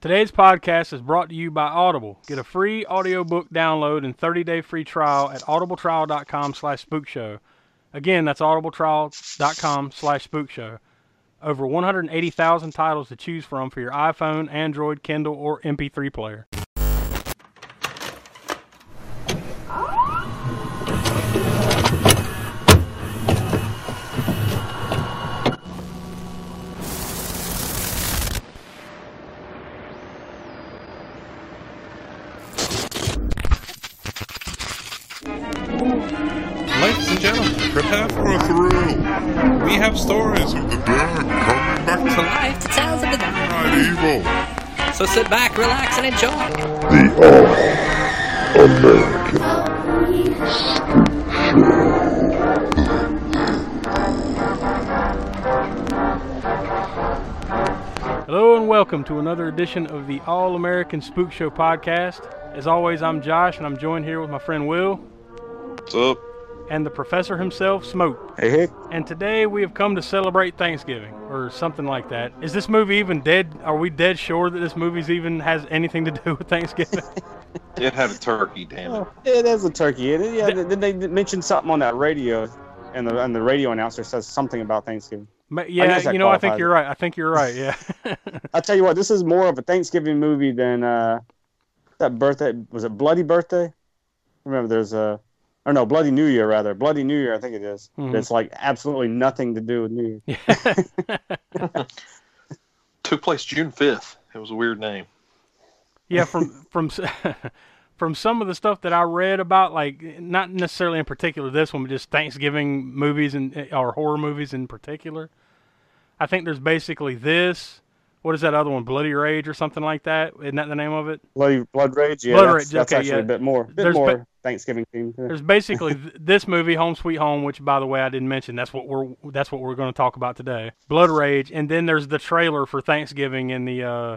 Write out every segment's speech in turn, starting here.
Today's podcast is brought to you by Audible. Get a free audiobook download and 30-day free trial at audibletrial.com slash spookshow. Again, that's audibletrial.com slash spookshow. Over 180,000 titles to choose from for your iPhone, Android, Kindle, or MP3 player. So sit back, relax, and enjoy. The All American Show. Hello and welcome to another edition of the All American Spook Show podcast. As always, I'm Josh and I'm joined here with my friend Will What's up? And the professor himself, Smoke. Hey, hey. And today we have come to celebrate Thanksgiving or something like that. Is this movie even dead? Are we dead sure that this movie's even has anything to do with Thanksgiving? It had a turkey, damn it. Oh, it is a turkey. It, yeah, did they mention something on that radio? And the and the radio announcer says something about Thanksgiving. Ma- yeah, you know, I think you're right. I think you're right. Yeah. I tell you what, this is more of a Thanksgiving movie than uh, that birthday. Was it Bloody Birthday? Remember, there's a or no, Bloody New Year rather. Bloody New Year, I think it is. Mhm. It's like absolutely nothing to do with New Year. Took place June 5th. It was a weird name. yeah, from from from some of the stuff that I read about, like not necessarily in particular this one, but just Thanksgiving movies and or horror movies in particular. I think there's basically this. What is that other one? Bloody Rage or something like that? Isn't that the name of it? Bloody Blood Rage. Yeah, Blood that's, Rage, that's okay, actually yeah. a bit more, bit There's more ba- Thanksgiving themed. Yeah. There's basically this movie, Home Sweet Home, which by the way I didn't mention. That's what we're that's what we're going to talk about today. Blood Rage, and then there's the trailer for Thanksgiving in the uh,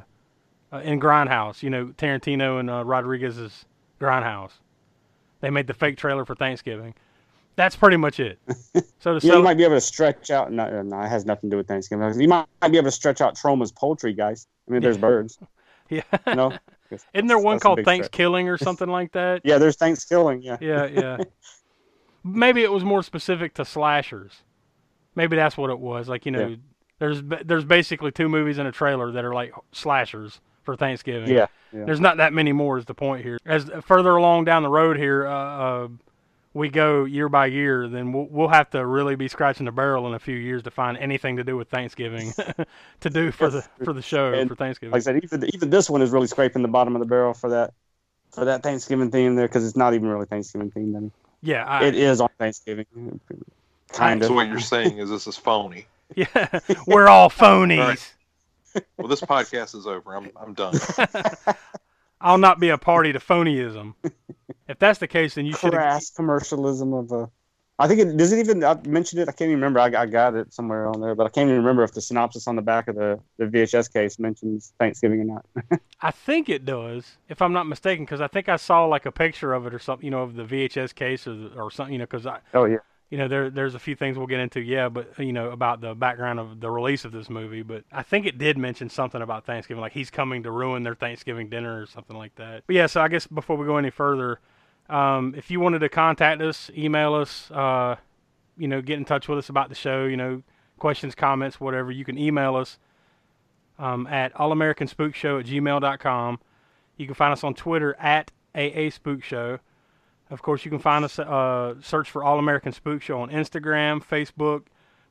uh, in Grindhouse. You know Tarantino and uh, Rodriguez's Grindhouse. They made the fake trailer for Thanksgiving. That's pretty much it. So to Yeah, you might be able to stretch out. No, no, it has nothing to do with Thanksgiving. You might, might be able to stretch out Troma's Poultrygeist. I mean, there's birds. yeah, You know, isn't there one called. Thanksgiving or something like that? Yeah, there's Thanksgiving. Yeah. Yeah, yeah. Maybe it was more specific to slashers. Maybe that's what it was. Like you know, Yeah. there's there's basically two movies in a trailer that are like slashers for Thanksgiving. Yeah. yeah. There's not that many more. Is the point here? As further along down the road here, uh, uh, we go year by year, then we'll, we'll have to really be scratching the barrel in a few years to find anything to do with Thanksgiving to do for the for the show And for Thanksgiving. Like I said, even even this one is really scraping the bottom of the barrel for that for that Thanksgiving theme there because it's not even really Thanksgiving themed. I mean, yeah, I, it is on Thanksgiving, kind of. So what you're saying is this is phony. yeah, we're all phonies. Right. Well, this podcast is over. I'm, I'm done. I'll not be a party to phonyism. If that's the case, then you should. Crass commercialism of a. I think it does it even I mentioned it. I can't even remember. I, I got it somewhere on there, but I can't even remember if the synopsis on the back of the, the VHS case mentions Thanksgiving or not. I think it does, if I'm not mistaken, because I think I saw like a picture of it or something, you know, of the VHS case or, or something, you know, because I, Oh yeah. you know, there there's a few things we'll get into, yeah, but you know, about the background of the release of this movie. But I think it did mention something about Thanksgiving, like he's coming to ruin their Thanksgiving dinner or something like that. But yeah, so I guess before we go any further, um, if you wanted to contact us, email us, uh, you know, get in touch with us about the show, you know, questions, comments, whatever, you can email us um, at allamericanspookshow at gmail.com. You can find us on Twitter at AA Spook Show. Of course, you can find us, uh, search for All American Spook Show on Instagram, Facebook.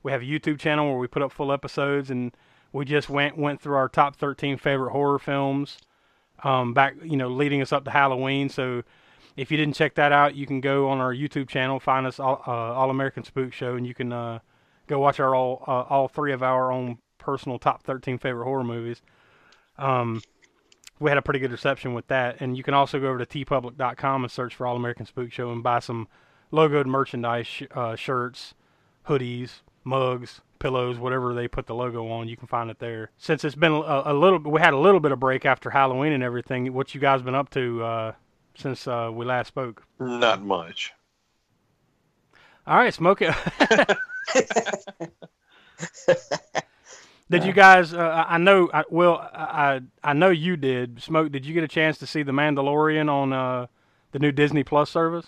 We have a YouTube channel where we put up full episodes, and we just went went through our top 13 favorite horror films, um, back you know, leading us up to Halloween. So, if you didn't check that out, you can go on our YouTube channel, find us All, uh, all American Spook Show, and you can uh, go watch our all uh, all three of our own personal top 13 favorite horror movies. Um, we had a pretty good reception with that. And you can also go over to teepublic.com and search for All American Spook Show and buy some logoed merchandise, sh- uh, shirts, hoodies, mugs, pillows, whatever they put the logo on. You can find it there. Since it's been a, a little, we had a little bit of break after Halloween and everything. What you guys been up to uh, since uh, we last spoke? Not much. All right, smoke it. Did you guys? Uh, I I know. I, well, I I I know you did. Smoke. Did you get a chance to see the Mandalorian on uh, the new Disney Plus service?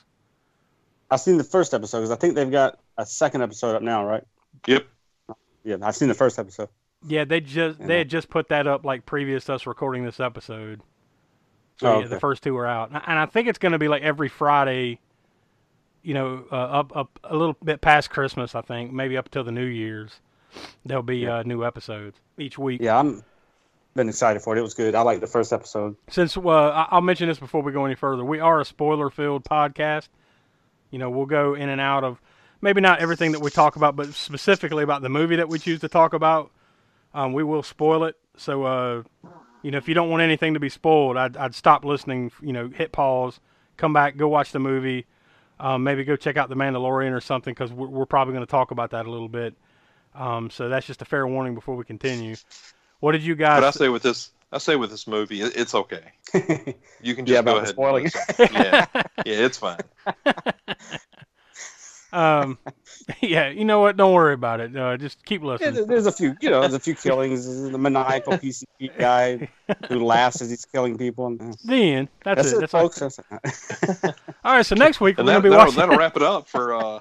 I've seen the first episode because I think they've got a second episode up now, right? Yep. Yeah, I've seen the first episode. Yeah, they just Yeah. they had just put that up like previous to us recording this episode. So Oh, yeah, the first two are out, and I- think it's going to be like every Friday. You know, uh, up up a little bit past Christmas, I think maybe up until the New Year's, there'll be Yeah. uh, new episodes each week. Yeah, I'm been excited for it. It was good. I liked the first episode. Since uh, I'll mention this before we go any further, we are a spoiler-filled podcast. You know, we'll go in and out of maybe not everything that we talk about, but specifically about the movie that we choose to talk about. Um, we will spoil it. So, uh, you know, if you don't want anything to be spoiled, I'd, I'd stop listening. You know, hit pause, come back, go watch the movie. Um, maybe go check out The Mandalorian or something because we're, we're probably going to talk about that a little bit. Um, so that's just a fair warning before we continue. What did you guys? But I say with this, I say with this movie, it's okay. You can just Yeah, go about the ahead. spoiling. And listen. yeah, yeah, it's fine. Um, yeah, you know what? Don't worry about it. Uh, just keep listening. there- there's a few, you know, there's a few killings. There's the maniacal PCP guy who laughs as he's killing people. And, uh, The end. That's, that's it. it, That's all. folks. That's all right. So next week we're And gonna that, be that'll, watching. that'll wrap it up for. Uh,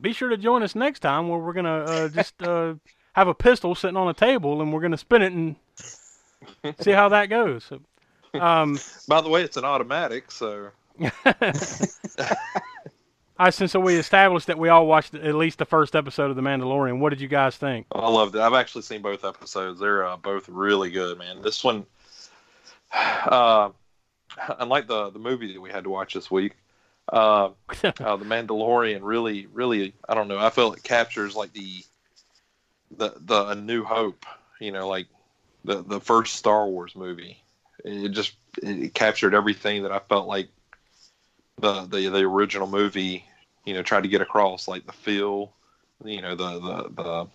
Be sure to join us next time where we're gonna uh, just uh, have a pistol sitting on a table and we're gonna spin it and see how that goes. So, um, by the way, it's an automatic, so I since we established that we all watched at least the first episode of The Mandalorian. What did you guys think? I loved it. I've actually seen both episodes. They're uh, both really good, man. This one, uh, unlike the the movie that we had to watch this week, uh, uh, the Mandalorian really, really, I don't know. I feel it captures like the the the A New Hope. You know, like the the first Star Wars movie. It just it captured everything that I felt like the the the original movie. You know, tried to get across, like the feel. You know, the the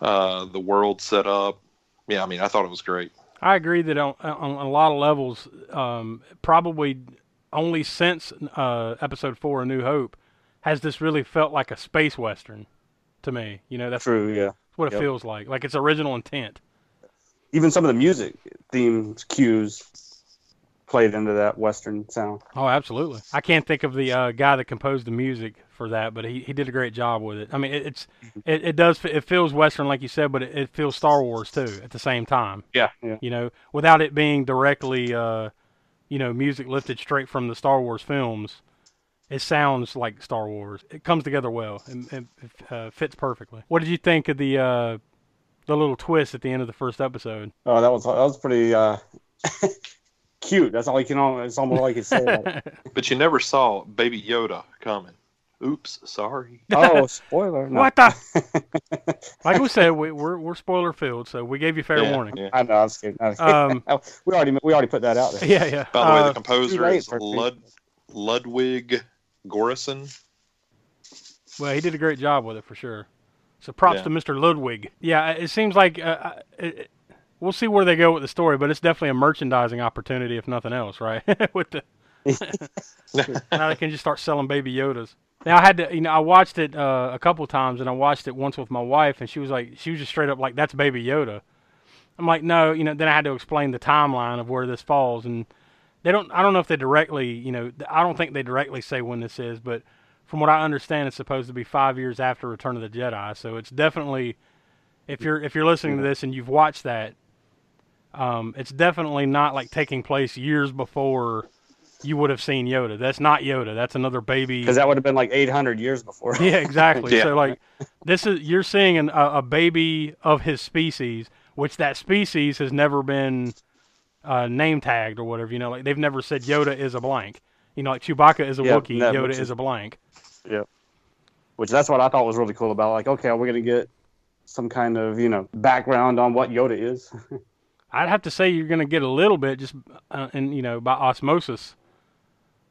the uh, the world set up. Yeah, I mean, I thought it was great. I agree that on, on a lot of levels, um, probably only since uh, episode four, A New Hope, has this really felt like a space western to me. You know, that's True, yeah. what it Yep. feels like, like its original intent. Even some of the music themes, cues played into that Western sound. Oh, absolutely. I can't think of the uh, guy that composed the music for that, but he, he did a great job with it. I mean, it, it's it, it does it feels western like you said, but it, it feels Star Wars too at the same time. Yeah, yeah. You know, without it being directly, uh, you know, music lifted straight from the Star Wars films. It sounds like Star Wars. It comes together well and it, it uh, fits perfectly. What did you think of the uh, the little twist at the end of the first episode? Oh, that was that was pretty uh, cute. That's all you can. al- It's almost all you can say. About it. But you never saw Baby Yoda coming. Oops, sorry. Oh, spoiler! No. What the? like we said, we, we're we're spoiler filled, so we gave you fair Yeah, warning. yeah. I know. I was kidding. I was kidding. Um, we already we already put that out there. yeah, yeah. By the way, Uh, the composer is Lud- Ludwig Göransson. well, he did a great job with it for sure. So props Yeah. to Mr. Ludwig. Yeah, it seems like uh, uh, it, it- we'll see where they go with the story, but it's definitely a merchandising opportunity, if nothing else, right? with the now they can just start selling baby Yodas. Now I had to, you know, I watched it uh, a couple times, and I watched it once with my wife, and she was like, she was just straight up like, "That's Baby Yoda." I'm like, no, you know. Then I had to explain the timeline of where this falls, and they don't. I don't know if they directly, you know, I don't think they directly say when this is, but from what I understand, it's supposed to be five years after Return of the Jedi. So it's definitely, if you're if you're listening to this and you've watched that, um, it's definitely not like taking place years before you would have seen Yoda. That's not Yoda. That's another baby. Because that would have been like 800 years before. Yeah, exactly. Yeah. So like, this is you're seeing an, a, a baby of his species, which that species has never been uh, name tagged or whatever. You know, like they've never said Yoda is a blank. You know, like Chewbacca is a Yeah, Wookiee, Yoda is, is- a blank. Yeah. Which that's what I thought was really cool about. Like, okay, we're gonna get some kind of you know background on what Yoda is. I'd have to say you're going to get a little bit just, uh, and you know, by osmosis.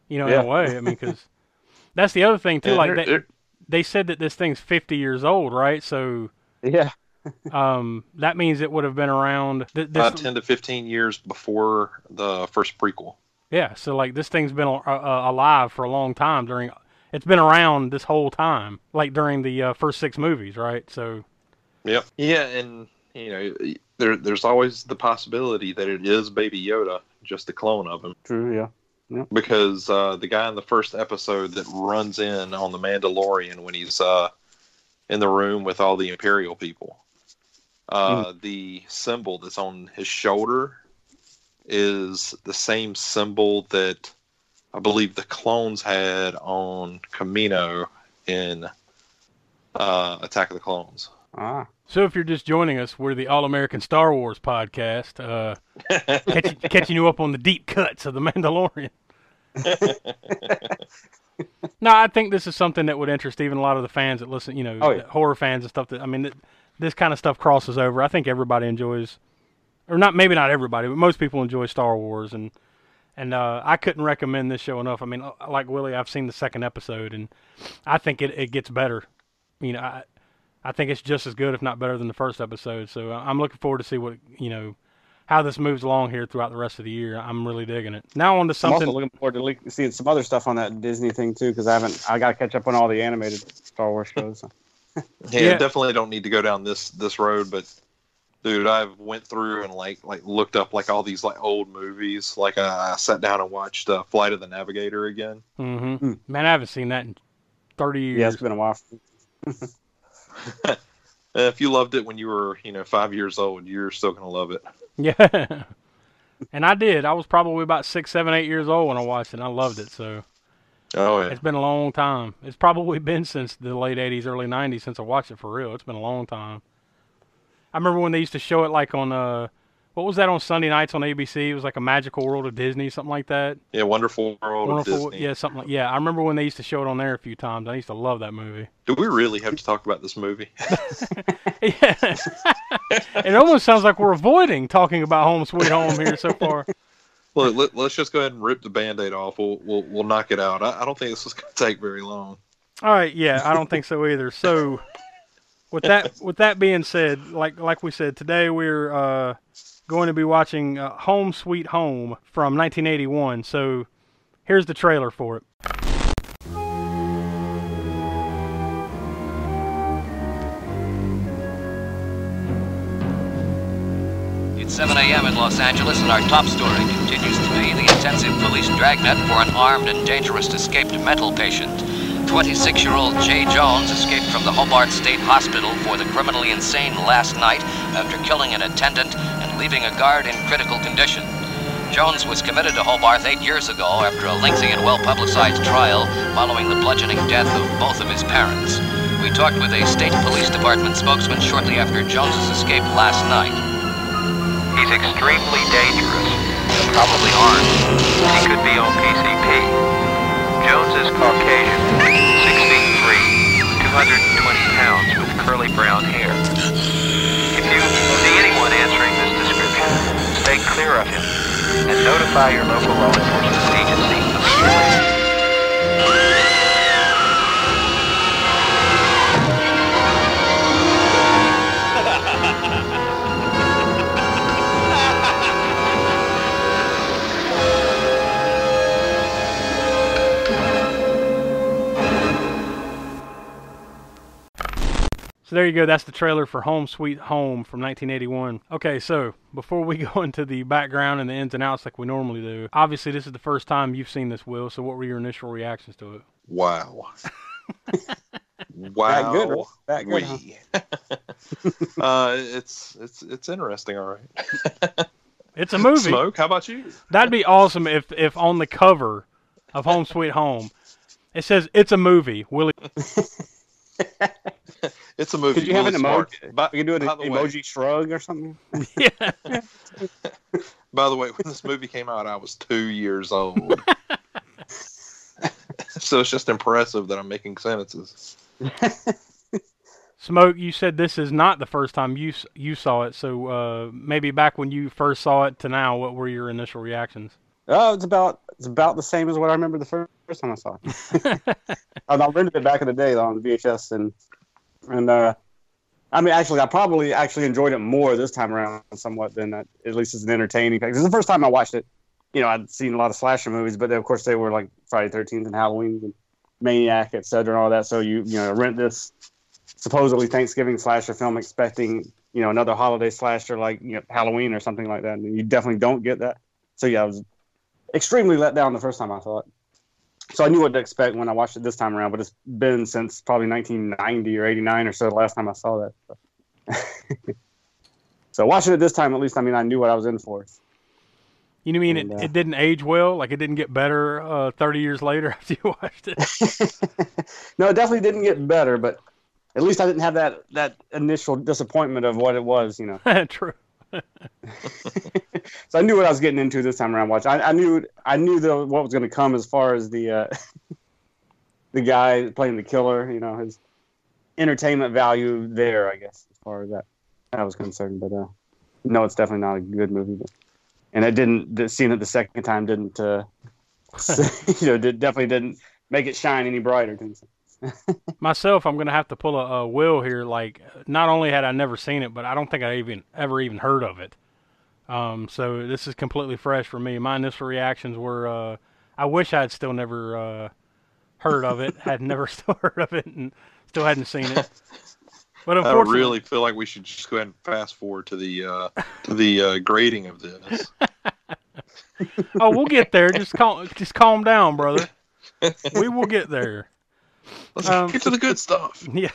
You know, Yeah. in a way. I mean, because that's the other thing too. Yeah, like they're- they, they're- they said that this thing's 50 years old, right? So yeah. um, that means it would have been around. Th- this, about 10 to 15 years before the first prequel. Yeah, so like this thing's been uh, uh, alive for a long time during it's been around this whole time, like during the uh, first six movies, right? So Yep. Yeah, and you know, there there's always the possibility that it is Baby Yoda, just a clone of him. True. Yeah. because uh, the guy in the first episode that runs in on the Mandalorian when he's uh, in the room with all the Imperial people, uh, the symbol that's on his shoulder is the same symbol that I believe the clones had on Kamino in uh, Attack of the Clones. Ah. So if you're just joining us, we're the All American Star Wars podcast, uh, catch, catching you up on the deep cuts of the Mandalorian. no, I think this is something that would interest even a lot of the fans that listen. You know, Oh, yeah. horror fans and stuff. That I mean, that, this kind of stuff crosses over. I think everybody enjoys, or not maybe not everybody, but most people enjoy Star Wars, and and uh, I couldn't recommend this show enough. I mean, like Willie, I've seen the second episode, and I think it, it gets better. You know, I, I think it's just as good, if not better, than the first episode. So uh, I'm looking forward to see what you know how this moves along here throughout the rest of the year. I'm really digging it. Now on to I'm something. also looking forward to seeing some other stuff on that Disney thing too, because I haven't. I got to catch up on all the animated Star Wars shows. Yeah, Yeah. definitely don't need to go down this this road, but dude, I've went through and like like looked up like all these like old movies. Like uh, I sat down and watched uh, Flight of the Navigator again. hmm Hmm. Man, I haven't seen that in 30 years. Yeah, it's been a while. If you loved it when you were you know five years old, you're still gonna love it. Yeah. and I did. I was probably about six, seven, eight years old when I watched it. and I loved it. So Oh yeah, it's been a long time. It's probably been since the late 80s, early 90s since I watched it for real. It's been a long time. I remember when they used to show it like on, uh, what was that on Sunday nights on ABC? It was like a Magical World of Disney, something like that. yeah, Wonderful World Wonderful, of Disney. yeah, something like yeah. I remember when they used to show it on there a few times. I used to love that movie. Do we really have to talk about this movie? yeah, it almost sounds like we're avoiding talking about Home Sweet Home here so far. Look, let, us just go ahead and rip the band-aid off. We'll we'll, we'll knock it out. I, I don't think this is gonna take very long. All right, yeah, I don't think so either. So, with that with that being said, like like we said, today we're uh, going to be watching uh, Home Sweet Home from 1981. So, here's the trailer for it. It's 7 a.m. in Los Angeles, and our top story continues to be the intensive police dragnet for an armed and dangerous escaped mental patient. 26-year-old Jay Jones escaped from the Hobart State Hospital for the criminally insane last night after killing an attendant leaving a guard in critical condition. Jones was committed to Hobart eight years ago after a lengthy and well-publicized trial following the bludgeoning death of both of his parents. We talked with a state police department spokesman shortly after Jones's escape last night. He's extremely dangerous, probably armed. He could be on PCP. Jones is Caucasian, 6 feet 3, 220 pounds with curly brown hair. Stay clear of him and notify your local law enforcement agency. So there you go. That's the trailer for Home Sweet Home from 1981. Okay, so before we go into the background and the ins and outs like we normally do, obviously this is the first time you've seen this, Will. So what were your initial reactions to it? Wow. wow. That good. That good, huh? Uh, it's it's it's interesting. All right. It's a movie. Smoke. How about you? That'd be awesome if if on the cover of Home Sweet Home it says it's a movie. Willie It's a movie. Could you have an Smart. emoji? By, We can do an by the way, emoji shrug or something. Yeah. by the way, when this movie came out, I was two years old. so it's just impressive that I'm making sentences. Smoke, you said this is not the first time you you saw it. So uh, maybe back when you first saw it to now, what were your initial reactions? Oh, it's about it's about the same as what I remember the first, first time I saw it. I I rented it back in the day on VHS, and and uh, I mean, actually, I probably actually enjoyed it more this time around, somewhat than that, at least as an entertaining. Because the first time I watched it. You know, I'd seen a lot of slasher movies, but of course they were like Friday Thirteenth and Halloween. And maniac, etc., and all that. So you you know rent this supposedly Thanksgiving slasher film, expecting you know another holiday slasher like you know Halloween or something like that, and you definitely don't get that. So yeah, I was extremely let down the first time I saw it. So I knew what to expect when I watched it this time around, but it's been since probably 1990 or 89 or so the last time I saw that. so watching it this time, at least, I mean, I knew what I was in for. You know, what I mean, And, it, uh, it didn't age well. Like it didn't get better uh, 30 years later after you watched it. no, it definitely didn't get better, but at least I didn't have that that initial disappointment of what it was, you know. True. so I knew what I was getting into this time around. Watch, I, I knew I knew the what was going to come as far as the uh, the guy playing the killer. You know, his entertainment value there, I guess, as far as that that was concerned. But uh, no, it's definitely not a good movie. But, and I didn't. Seeing it the second time didn't. Uh, you know, did, definitely didn't make it shine any brighter. Me. Myself, I'm gonna have to pull a, a will here. Like, not only had I never seen it, but I don't think I even ever even heard of it. Um, so this is completely fresh for me. My initial reactions were, uh, I wish I had still never uh, heard of it, had never still heard of it, and still hadn't seen it. But unfortunately, I really feel like we should just go ahead and fast forward to the uh, to the uh, grading of this. oh, we'll get there. Just calm, just calm down, brother. We will get there. Let's Um, get to the good stuff. Yeah,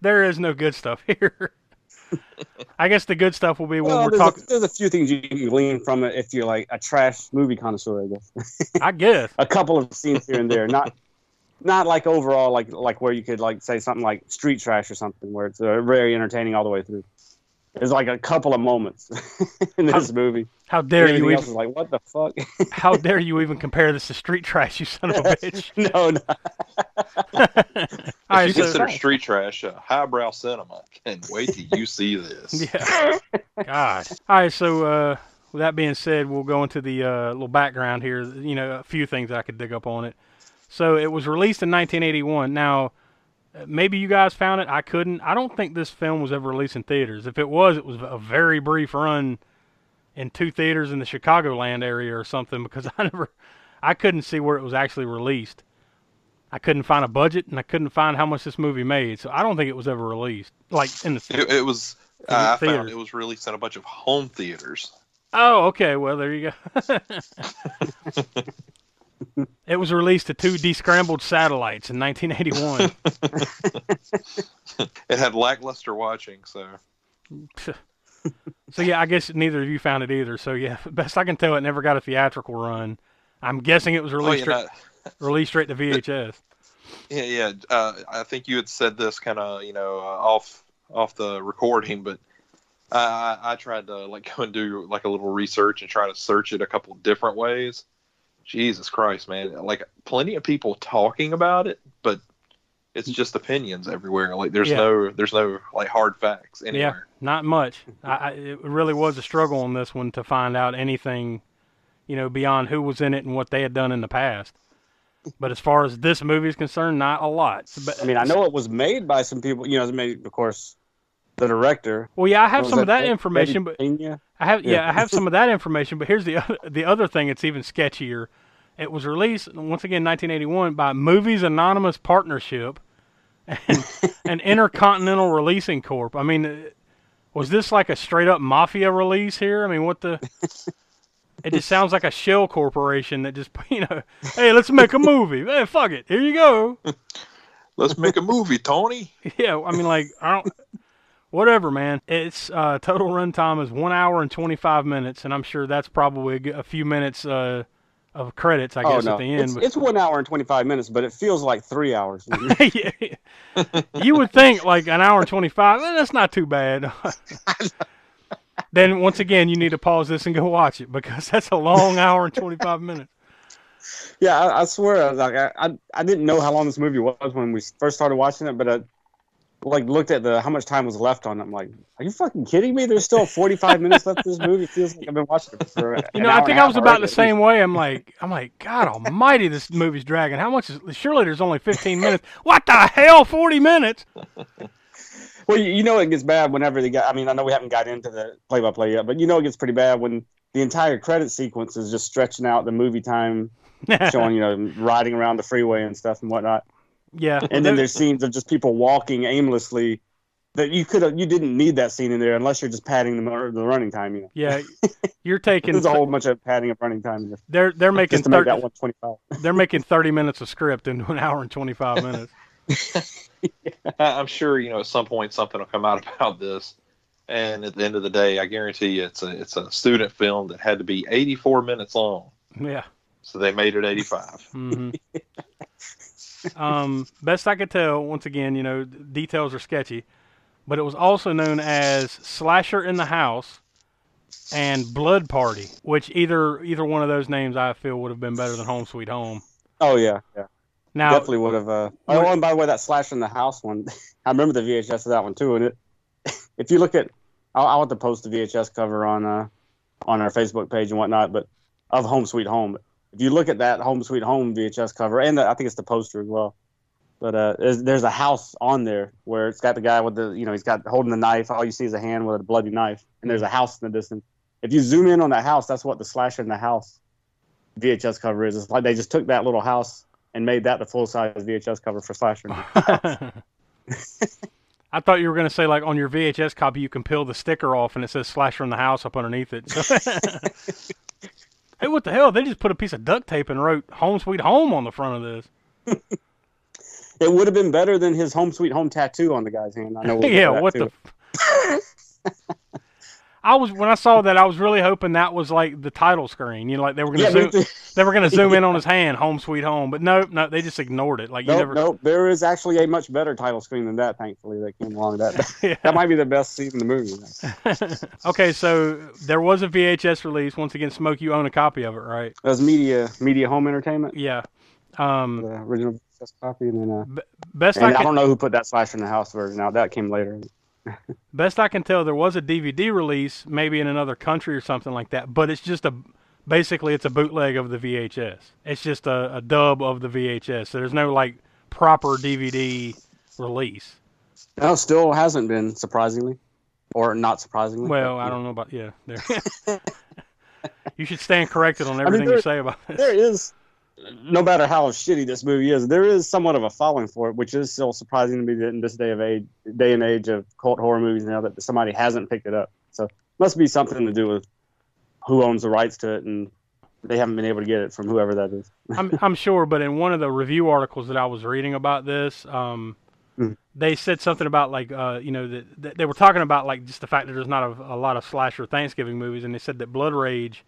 there is no good stuff here. I guess the good stuff will be when Well, we're there's, talking. a, there's a few things you can glean from it if you're like a trash movie connoisseur. I guess. I guess. a couple of scenes here and there, not not like overall like like where you could like say something like street trash or something where it's uh, very entertaining all the way through. There's like a couple of moments in this movie. How dare Everything you even? like what the fuck? How dare you even compare this to Street Trash, you son of a bitch? no, no. All right, you so consider street trash uh, highbrow cinema, and wait till you see this. yeah, God. All right, so uh, with that being said, we'll go into the uh, little background here. You know, a few things I could dig up on it. So it was released in 1981. Now, maybe you guys found it. I couldn't. I don't think this film was ever released in theaters. If it was, it was a very brief run in two theaters in the Chicagoland area or something because I never, I couldn't see where it was actually released. I couldn't find a budget and I couldn't find how much this movie made. So I don't think it was ever released. Like in the It, it was. Uh, I found it was released in a bunch of home theaters. Oh, okay. Well, there you go. it was released to two descrambled satellites in 1981. It had lackluster watching, so so yeah, I guess neither of you found it either. So yeah, best I can tell, it never got a theatrical run. I'm guessing it was oh, released yeah, straight, released straight to VHS. yeah, yeah. Uh, I think you had said this kind of, you know, uh, off off the recording, but I, I I tried to like go and do like a little research and try to search it a couple different ways. Jesus Christ, man! Like plenty of people talking about it, but it's just opinions everywhere. Like there's Yeah. no there's no like hard facts anywhere. Yeah, not much. I, I, it really was a struggle on this one to find out anything, you know, beyond who was in it and what they had done in the past. But as far as this movie is concerned, not a lot. But- I mean, I know it was made by some people. You know, it was made, of course, the director. Well, yeah, I have What was some of that Eddie information, but Pena? I have yeah. Yeah. I have some of that information, but here's the other, the other thing that's even sketchier. It was released once again 1981 by Movies Anonymous Partnership and an Intercontinental Releasing Corp. I mean, was this like a straight up mafia release here? I mean, what the It just sounds like a shell corporation that just, you know, hey, let's make a movie. Hey, fuck it. Here you go. Let's make a movie, Tony. Yeah, I mean, like, I don't, whatever, man. It's uh, total runtime is one hour and twenty five minutes, and I'm sure that's probably a, few minutes uh, of credits, I Oh guess, no, at the end. it's, but- it's one hour and twenty five minutes, but it feels like three hours. yeah. you would think like an hour and twenty five. Eh, that's not too bad. then once again, you need to pause this and go watch it because that's a long hour and twenty five minutes. Yeah, I, I swear, like I, I, I didn't know how long this movie was when we first started watching it, but I like looked at the how much time was left on it. I'm like, are you fucking kidding me? There's still 45 minutes left of this movie. It feels like I've been watching it for. You know, I think I was about the same way. I'm like, I'm like, God Almighty, this movie's dragging. How much is? Surely there's only 15 minutes. What the hell? 40 minutes? Well, you, you know it gets bad whenever they got. I mean, I know we haven't got into the play-by-play yet, but you know it gets pretty bad when the entire credit sequence is just stretching out the movie time showing you know riding around the freeway and stuff and whatnot. Yeah. And then there's scenes of just people walking aimlessly that you could have you didn't need that scene in there unless you're just padding the, the running time. You know, yeah, you're taking. there's a whole bunch of padding of running time in this, They're they're making just to make 30, that 125. they're making 30 minutes of script into an hour and 25 minutes. I'm sure you know at some point something will come out about this. And at the end of the day, I guarantee you, it's a it's a student film that had to be 84 minutes long, Yeah. so they made it 85. hmm um, best I could tell, once again, you know, details are sketchy, but it was also known as Slasher in the House and Blood Party, which either either one of those names I feel would have been better than Home Sweet Home. Oh yeah, yeah, Now, definitely would have. Uh, oh, and by the way, that slash in the house one, I remember the VHS of that one too. And it, if you look at, I'll, I'll have to post the VHS cover on uh on our Facebook page and whatnot, but of Home Sweet Home. If you look at that Home Sweet Home VHS cover, and the, I think it's the poster as well. But uh, there's, there's a house on there where it's got the guy with the, you know, he's got holding the knife. All you see is a hand with a bloody knife, and there's a house in the distance. If you zoom in on that house, that's what the slasher in the house VHS cover is. It's like they just took that little house and made that the full size VHS cover for slasher. I thought you were going to say like on your VHS copy you can peel the sticker off and it says Slasher in the House up underneath it. hey, what the hell? They just put a piece of duct tape and wrote "Home Sweet Home" on the front of this. it would have been better than his home sweet home tattoo on the guy's hand. I know. get yeah, what the? I was when I saw that I was really hoping that was like the title screen. You know, like they were gonna me zoom, they were going to zoom in on his hand, "Home Sweet Home," but nope, no, they just ignored it. Like you Nope, never. nope. There is actually a much better title screen than that. Thankfully, that came along. That Yeah. that might be the best scene in the movie. okay, so there was a VHS release. Once again, Smoke, you own a copy of it, right? That was media media home entertainment, Yeah. Um, the original VHS copy, and then uh, best and I I, don't know who put that slash in the house version out. That came later. Best I can tell, there was a DVD release, maybe in another country or something like that. But it's just a, basically, it's a bootleg of the VHS. It's just a, a dub of the VHS. So there's no like proper DVD release. No, still hasn't been surprisingly, or not surprisingly. Well, I don't know about yeah. There. you should stand corrected on mean, everything you say about this. There is, no matter how shitty this movie is, there is somewhat of a following for it, which is still surprising to me that in this day of age, day and age of cult horror movies now that somebody hasn't picked it up. So must be something to do with who owns the rights to it, and they haven't been able to get it from whoever that is. I'm, I'm sure, but in one of the review articles that I was reading about this, um, Mhm. they said something about like, uh, you know, that, that they were talking about like just the fact that there's not a, a lot of slasher Thanksgiving movies, and they said that Blood Rage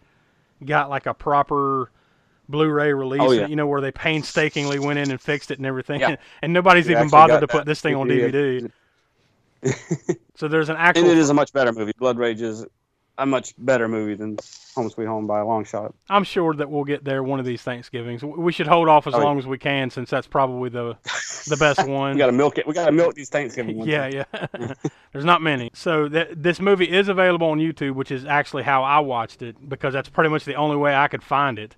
got like a proper Blu-ray release, Oh, yeah. you know, where they painstakingly went in and fixed it and everything, Yeah. and nobody's even bothered to put this thing on DVD. So there's an And actual. it is a much better movie. Blood Rage is a much better movie than Home Sweet Home by a long shot. I'm sure that we'll get there one of these Thanksgivings. We should hold off as Oh, yeah. long as we can, since that's probably the the best one. We got to milk it. We got to milk these Thanksgiving ones. Yeah, yeah. There's not many. So th- this movie is available on YouTube, which is actually how I watched it because that's pretty much the only way I could find it.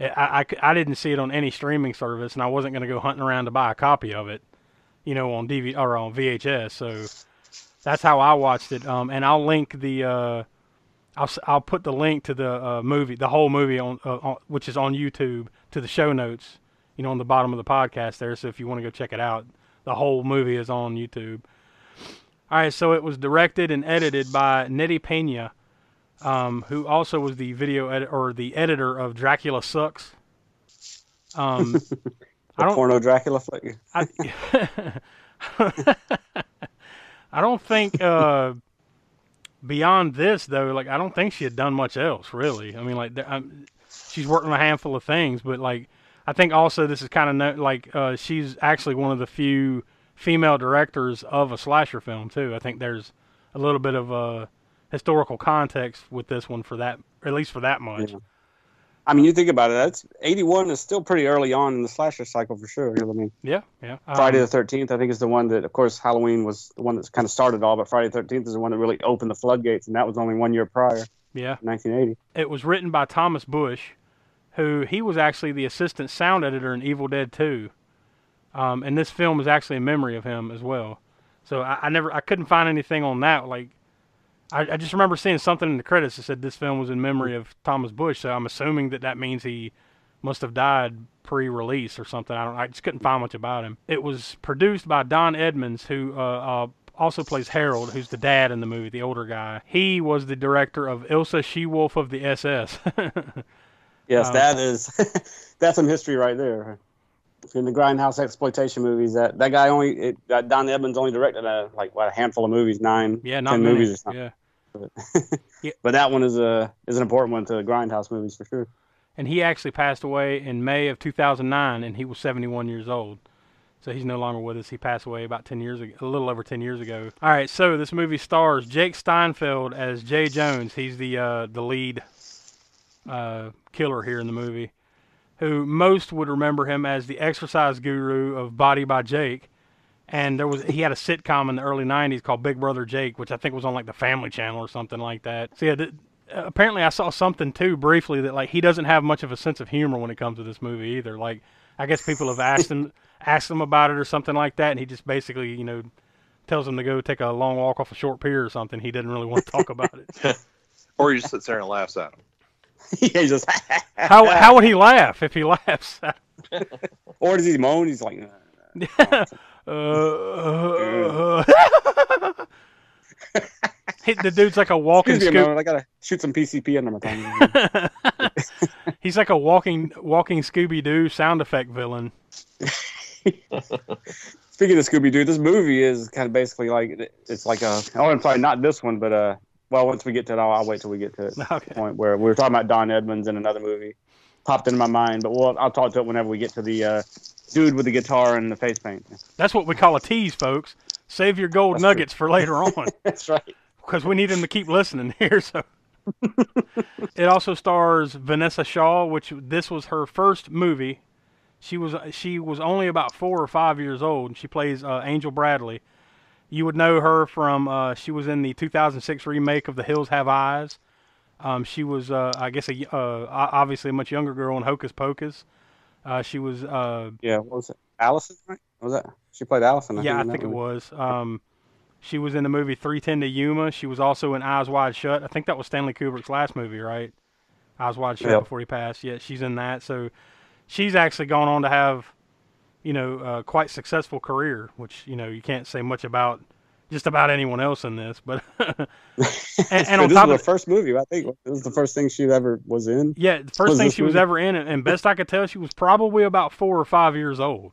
I, I, I didn't see it on any streaming service, and I wasn't going to go hunting around to buy a copy of it, you know, on DVD or on VHS. So that's how I watched it. Um, and I'll link the. Uh, I'll, I'll put the link to the uh, movie, the whole movie on, uh, on, which is on YouTube, to the show notes, you know, on the bottom of the podcast there. So if you want to go check it out, the whole movie is on YouTube. All right, so it was directed and edited by Nettie Pena, um, who also was the video edit or the editor of Dracula Sucks. Um, I don't- porno Dracula flick. I, I don't think uh, beyond this though. Like I don't think she had done much else really. I mean, like there- um, she's worked on a handful of things, but like I think also this is kind of no, like uh, she's actually one of the few female directors of a slasher film too. I think there's a little bit of uh, historical context with this one for that, at least for that much. Yeah. I mean, you think about it. That's 81 is still pretty early on in the slasher cycle for sure. I mean, Yeah, yeah. Um, Friday the 13th, I think, is the one that, of course, Halloween was the one that's kind of started all, but Friday the 13th is the one that really opened the floodgates, and that was only one year prior, yeah. 1980. it was written by Thomas Bush, who he was actually the assistant sound editor in Evil Dead 2. Um, and this film is actually a memory of him as well. So I, I never, I couldn't find anything on that. Like, I, I just remember seeing something in the credits that said this film was in memory of Thomas Bush. So I'm assuming that that means he must have died pre-release or something. I don't. I just couldn't find much about him. It was produced by Don Edmonds, who uh, uh, also plays Harold, who's the dad in the movie, the older guy. He was the director of Ilsa She-Wolf of the SS. Yes, Um, that is that's some history right there. In the grindhouse exploitation movies, that that guy only it, uh, Don Edmonds only directed a, like what a handful of movies, nine, yeah, not ten many. movies or something. Yeah. But that one is a is an important one to the grindhouse movies for sure. and he actually passed away in May of 2009, and he was 71 years old. So he's no longer with us. He passed away about 10 years ago, a little over 10 years ago. All right, so this movie stars Jake Steinfeld as Jay Jones. He's the uh, the lead uh, killer here in the movie, who most would remember him as the exercise guru of Body by Jake. And there was he had a sitcom in the early 90s called Big Brother Jake, which I think was on like the Family Channel or something like that. So yeah, th- uh, apparently I saw something too briefly that like he doesn't have much of a sense of humor when it comes to this movie either. Like I guess people have asked him asked him about it or something like that, and he just basically you know tells them to go take a long walk off a short pier or something. He doesn't really want to talk about it. Or he just sits there and laughs at him. yeah, just How how would he laugh if he laughs? or does he moan? He's like, uh, uh, He- the dude's like a walking excuse me a Scoo- moment, I gotta shoot some PCP under my tongue. He's like a walking walking Scooby Doo sound effect villain. Speaking of Scooby Doo, this movie is kind of basically like it's like a. Oh, I'm sorry, not this one, but uh, well, once we get to it, I'll, I'll wait till we get to it. Okay. The point where we were talking about Don Edmonds in another movie, popped into my mind, but we'll, I'll talk to it whenever we get to the uh, dude with the guitar and the face paint. That's what we call a tease, folks. Save your gold That's true. nuggets for later on. That's right. because we need them to keep listening here. So it also stars Vinessa Shaw, which this was her first movie. She was she was only about four or five years old. and She plays uh, Angel Bradley. You would know her from uh, she was in the 2006 remake of The Hills Have Eyes. Um, she was uh, I guess a uh, obviously a much younger girl in Hocus Pocus. Uh, she was uh, Yeah, what was it? Allison, right? What was that? She played Allison. yeah, I in that think it was. Um, she was in the movie 310 to Yuma. She was also in Eyes Wide Shut. I think that was Stanley Kubrick's last movie, right? Eyes Wide Shut Yep. before he passed. Yeah, she's in that. So she's actually gone on to have, you know, uh, quite successful career, which you know you can't say much about just about anyone else in this. But and, and on this top was of the first movie. I think this was the first thing she ever was in. yeah, the first Was thing she was ever in, and best I could tell, she was probably about four or five years old.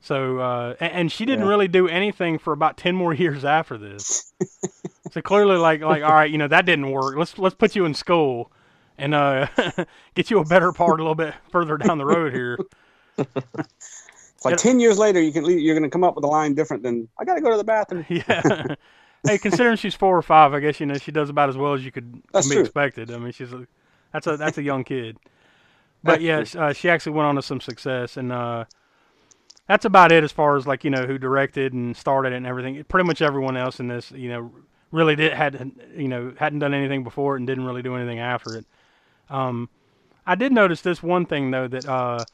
So, uh, a- and, she didn't Yeah. really do anything for about ten more years after this. so clearly, like, like, all right, you know, that didn't work. Let's let's put you in school, and uh, get you a better part a little bit further down the road here. It's like ten years later, you can you're going to come up with a line different than "I got to go to the bathroom." Yeah. hey, considering she's four or five, I guess you know she does about as well as you could That's be true. expected. I mean, she's a, that's a that's a young kid. But yeah, uh, she actually went on to some success, and uh, that's about it as far as like you know who directed and started it and everything. Pretty much everyone else in this, you know, really did had you know hadn't done anything before it and didn't really do anything after it. Um, I did notice this one thing though that uh,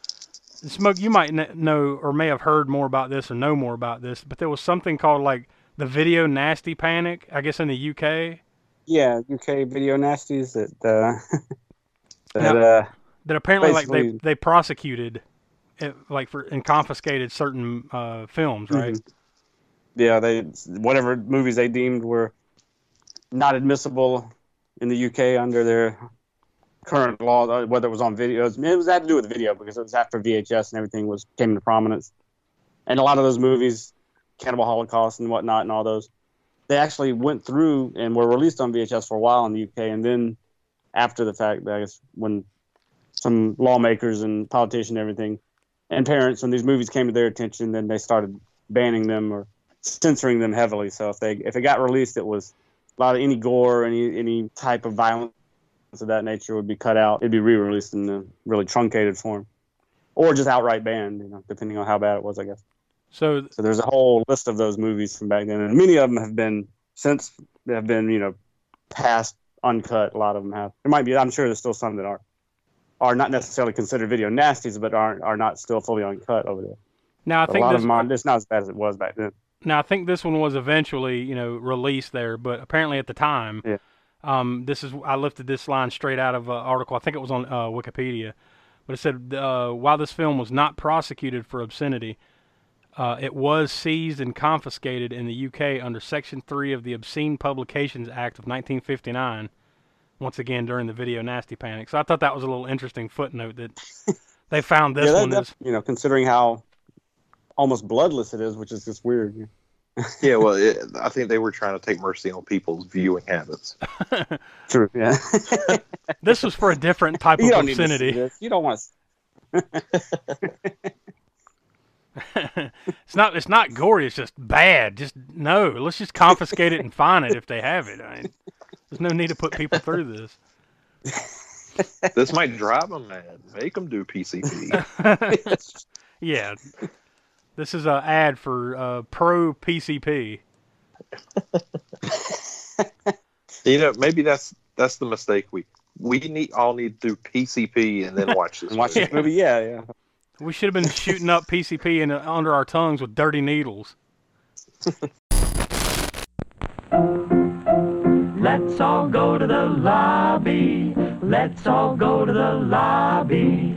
Smoke, you might know or may have heard more about this or know more about this, but there was something called like the video nasty panic, I guess in the UK, Yeah, UK video nasties that uh, that Now- uh, that apparently like they they prosecuted, it, like for and confiscated certain uh, films, right? Mhm. yeah they whatever movies they deemed were not admissible in the UK under their current law, uh, whether it was on videos. It was had to do with video because it was after VHS and everything was came into prominence, and a lot of those movies, Cannibal Holocaust and whatnot, and all those, they actually went through and were released on VHS for a while in the UK, and then after the fact, I guess when some lawmakers and politicians and everything and parents when these movies came to their attention then they started banning them or censoring them heavily so if they if it got released it was a lot of any gore any any type of violence of that nature would be cut out it'd be re-released in a really truncated form or just outright banned you know depending on how bad it was i guess So so there's a whole list of those movies from back then and many of them have been since they have been you know past uncut a lot of them have there might be i'm sure there's still some that are are not necessarily considered video nasties, but are are not still fully uncut over there. now I But a think lot this of them are. It's not as bad as it was back then. now I think this one was eventually you know released there, but apparently at the time, Yeah. Um, this is I lifted this line straight out of an article. I think it was on uh, Wikipedia. But it said uh, while this film was not prosecuted for obscenity, uh, it was seized and confiscated in the UK under Section 3 of the Obscene Publications Act of 1959, once again during the video nasty panic. So I thought that was a little interesting footnote that they found this yeah, that, one that- is. you know, considering how almost bloodless it is, which is just weird. Yeah, well, it, I think they were trying to take mercy on people's viewing habits. True. Yeah. This was for a different type you of don't need to see obscenity. You don't want to. it's not it's not gory. It's just bad. Just no. Let's just confiscate it and fine it if they have it. I mean, there's no need to put people through this. This might drive them mad. Make them do PCP. yeah, this is an ad for uh, pro PCP. you know, maybe that's that's the mistake we we need all need to do PCP and then watch this. Watch movie. this movie. Yeah, yeah. We should have been shooting up PCP in, under our tongues with dirty needles. Let's all go to the lobby. Let's all go to the lobby.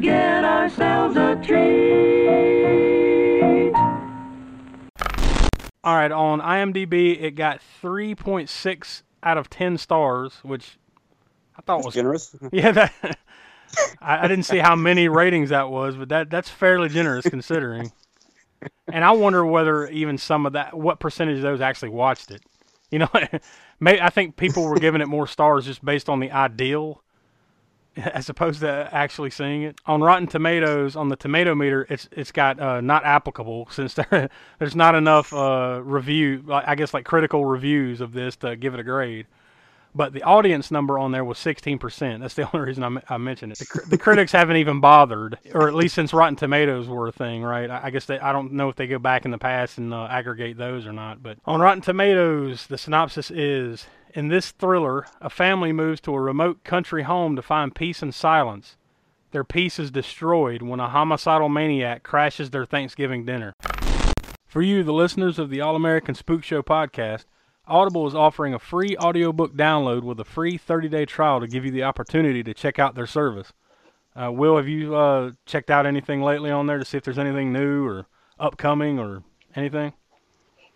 to get ourselves a treat. All right, on IMDb, it got 3.6 out of 10 stars, which I thought was Generous. yeah. That I, I didn't see how many ratings that was, but that that's fairly generous considering. And I wonder whether even some of that, what percentage of those actually watched it. You know, may I think people were giving it more stars just based on the ideal, as opposed to actually seeing it. On Rotten Tomatoes, on the tomato meter, it's it's got uh, not applicable since there there's not enough uh, review, I guess like critical reviews of this to give it a grade. But the audience number on there was 16%. That's the only reason I, mentioned it. The, cr- the critics haven't even bothered, or at least since Rotten Tomatoes were a thing, right? I, I guess they, I don't know if they go back in the past and uh, aggregate those or not. But on Rotten Tomatoes, the synopsis is In this thriller, a family moves to a remote country home to find peace and silence. Their peace is destroyed when a homicidal maniac crashes their Thanksgiving dinner. For you, the listeners of the All American Spook Show podcast, Audible is offering a free audiobook download with a free 30-day trial to give you the opportunity to check out their service. Uh, Will, have you uh, checked out anything lately on there to see if there's anything new or upcoming or anything?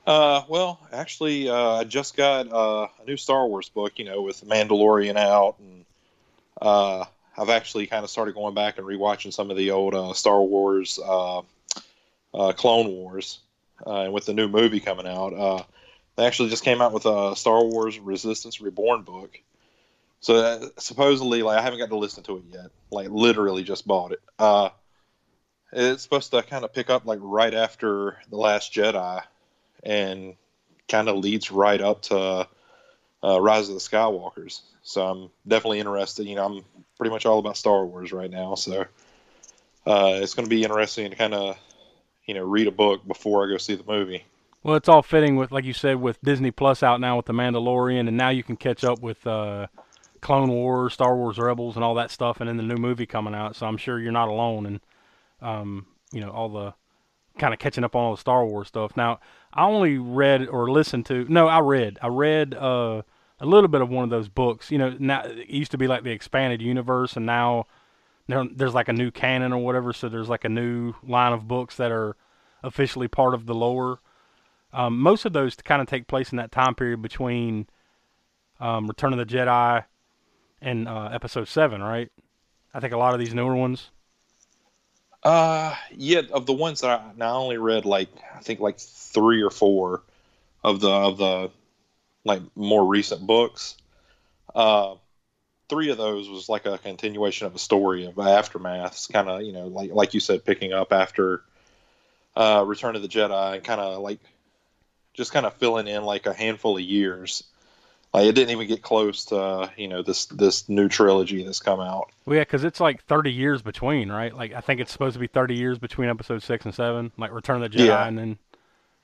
Uh, well, actually, uh, I just got uh, a new Star Wars book, you know, with The Mandalorian out, and uh, I've actually kind of started going back and rewatching some of the old uh, Star Wars, uh, uh, Clone Wars, uh, and with the new movie coming out, uh, they actually just came out with a Star Wars Resistance Reborn book. So uh, supposedly, like, I haven't got to listen to it yet. Like, literally just bought it. Uh, it's supposed to kind of pick up like right after the Last Jedi and kind of leads right up to uh, Rise of the Skywalkers. So I'm definitely interested. You know, I'm pretty much all about Star Wars right now, so uh, it's going to be interesting to kind of you know read a book before I go see the movie. Well, it's all fitting with, like you said, with Disney Plus out now with The Mandalorian, and now you can catch up with uh, Clone Wars, Star Wars Rebels, and all that stuff, and then the new movie coming out. So I'm sure you're not alone, and um, you know all the kind of catching up on all the Star Wars stuff. Now, I only read or listened to. No, I read. I read uh, a little bit of one of those books. You know, now it used to be like the expanded universe, and now there, there's like a new canon or whatever. So there's like a new line of books that are officially part of the lore. Um, most of those kind of take place in that time period between um, Return of the Jedi and uh, Episode Seven, right? I think a lot of these newer ones. Uh, yeah, of the ones that I, I only read like I think like three or four of the of the like more recent books. Uh, three of those was like a continuation of a story of aftermaths, kind of you know like like you said, picking up after uh, Return of the Jedi, and kind of like just kind of filling in like a handful of years Like it didn't even get close to uh, you know this this new trilogy that's come out. Well, yeah, because it's like 30 years between, right? Like I think it's supposed to be 30 years between episode six and seven, like Return of the Jedi, Yeah. and then.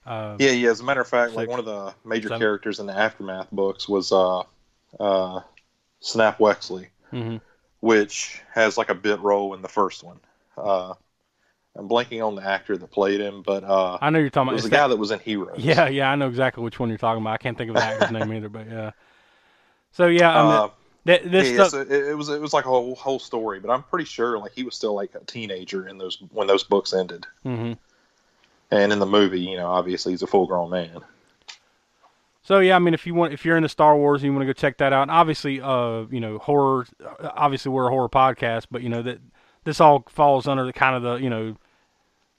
Uh, Yeah, yeah. As a matter of fact, like one of the major seven. characters in the aftermath books was uh, uh, Snap Wexley, mhm. which has like a bit role in the first one. Uh, I'm blanking on the actor that played him, but uh, I know you're talking about. it was the that- guy that was in Heroes. Yeah, yeah, I know exactly which one you're talking about. I can't think of the actor's name either, but yeah. So yeah, I mean, Uh, th- this yeah, stuff. so it, it was it was like a whole, whole story, but I'm pretty sure like he was still like a teenager in those when those books ended, hmm and in the movie, you know, obviously he's a full grown man. So yeah, I mean, if you want, if you're into Star Wars and you want to go check that out, and obviously, uh, you know, horror. Obviously, we're a horror podcast, but you know that this all falls under the kind of the you know,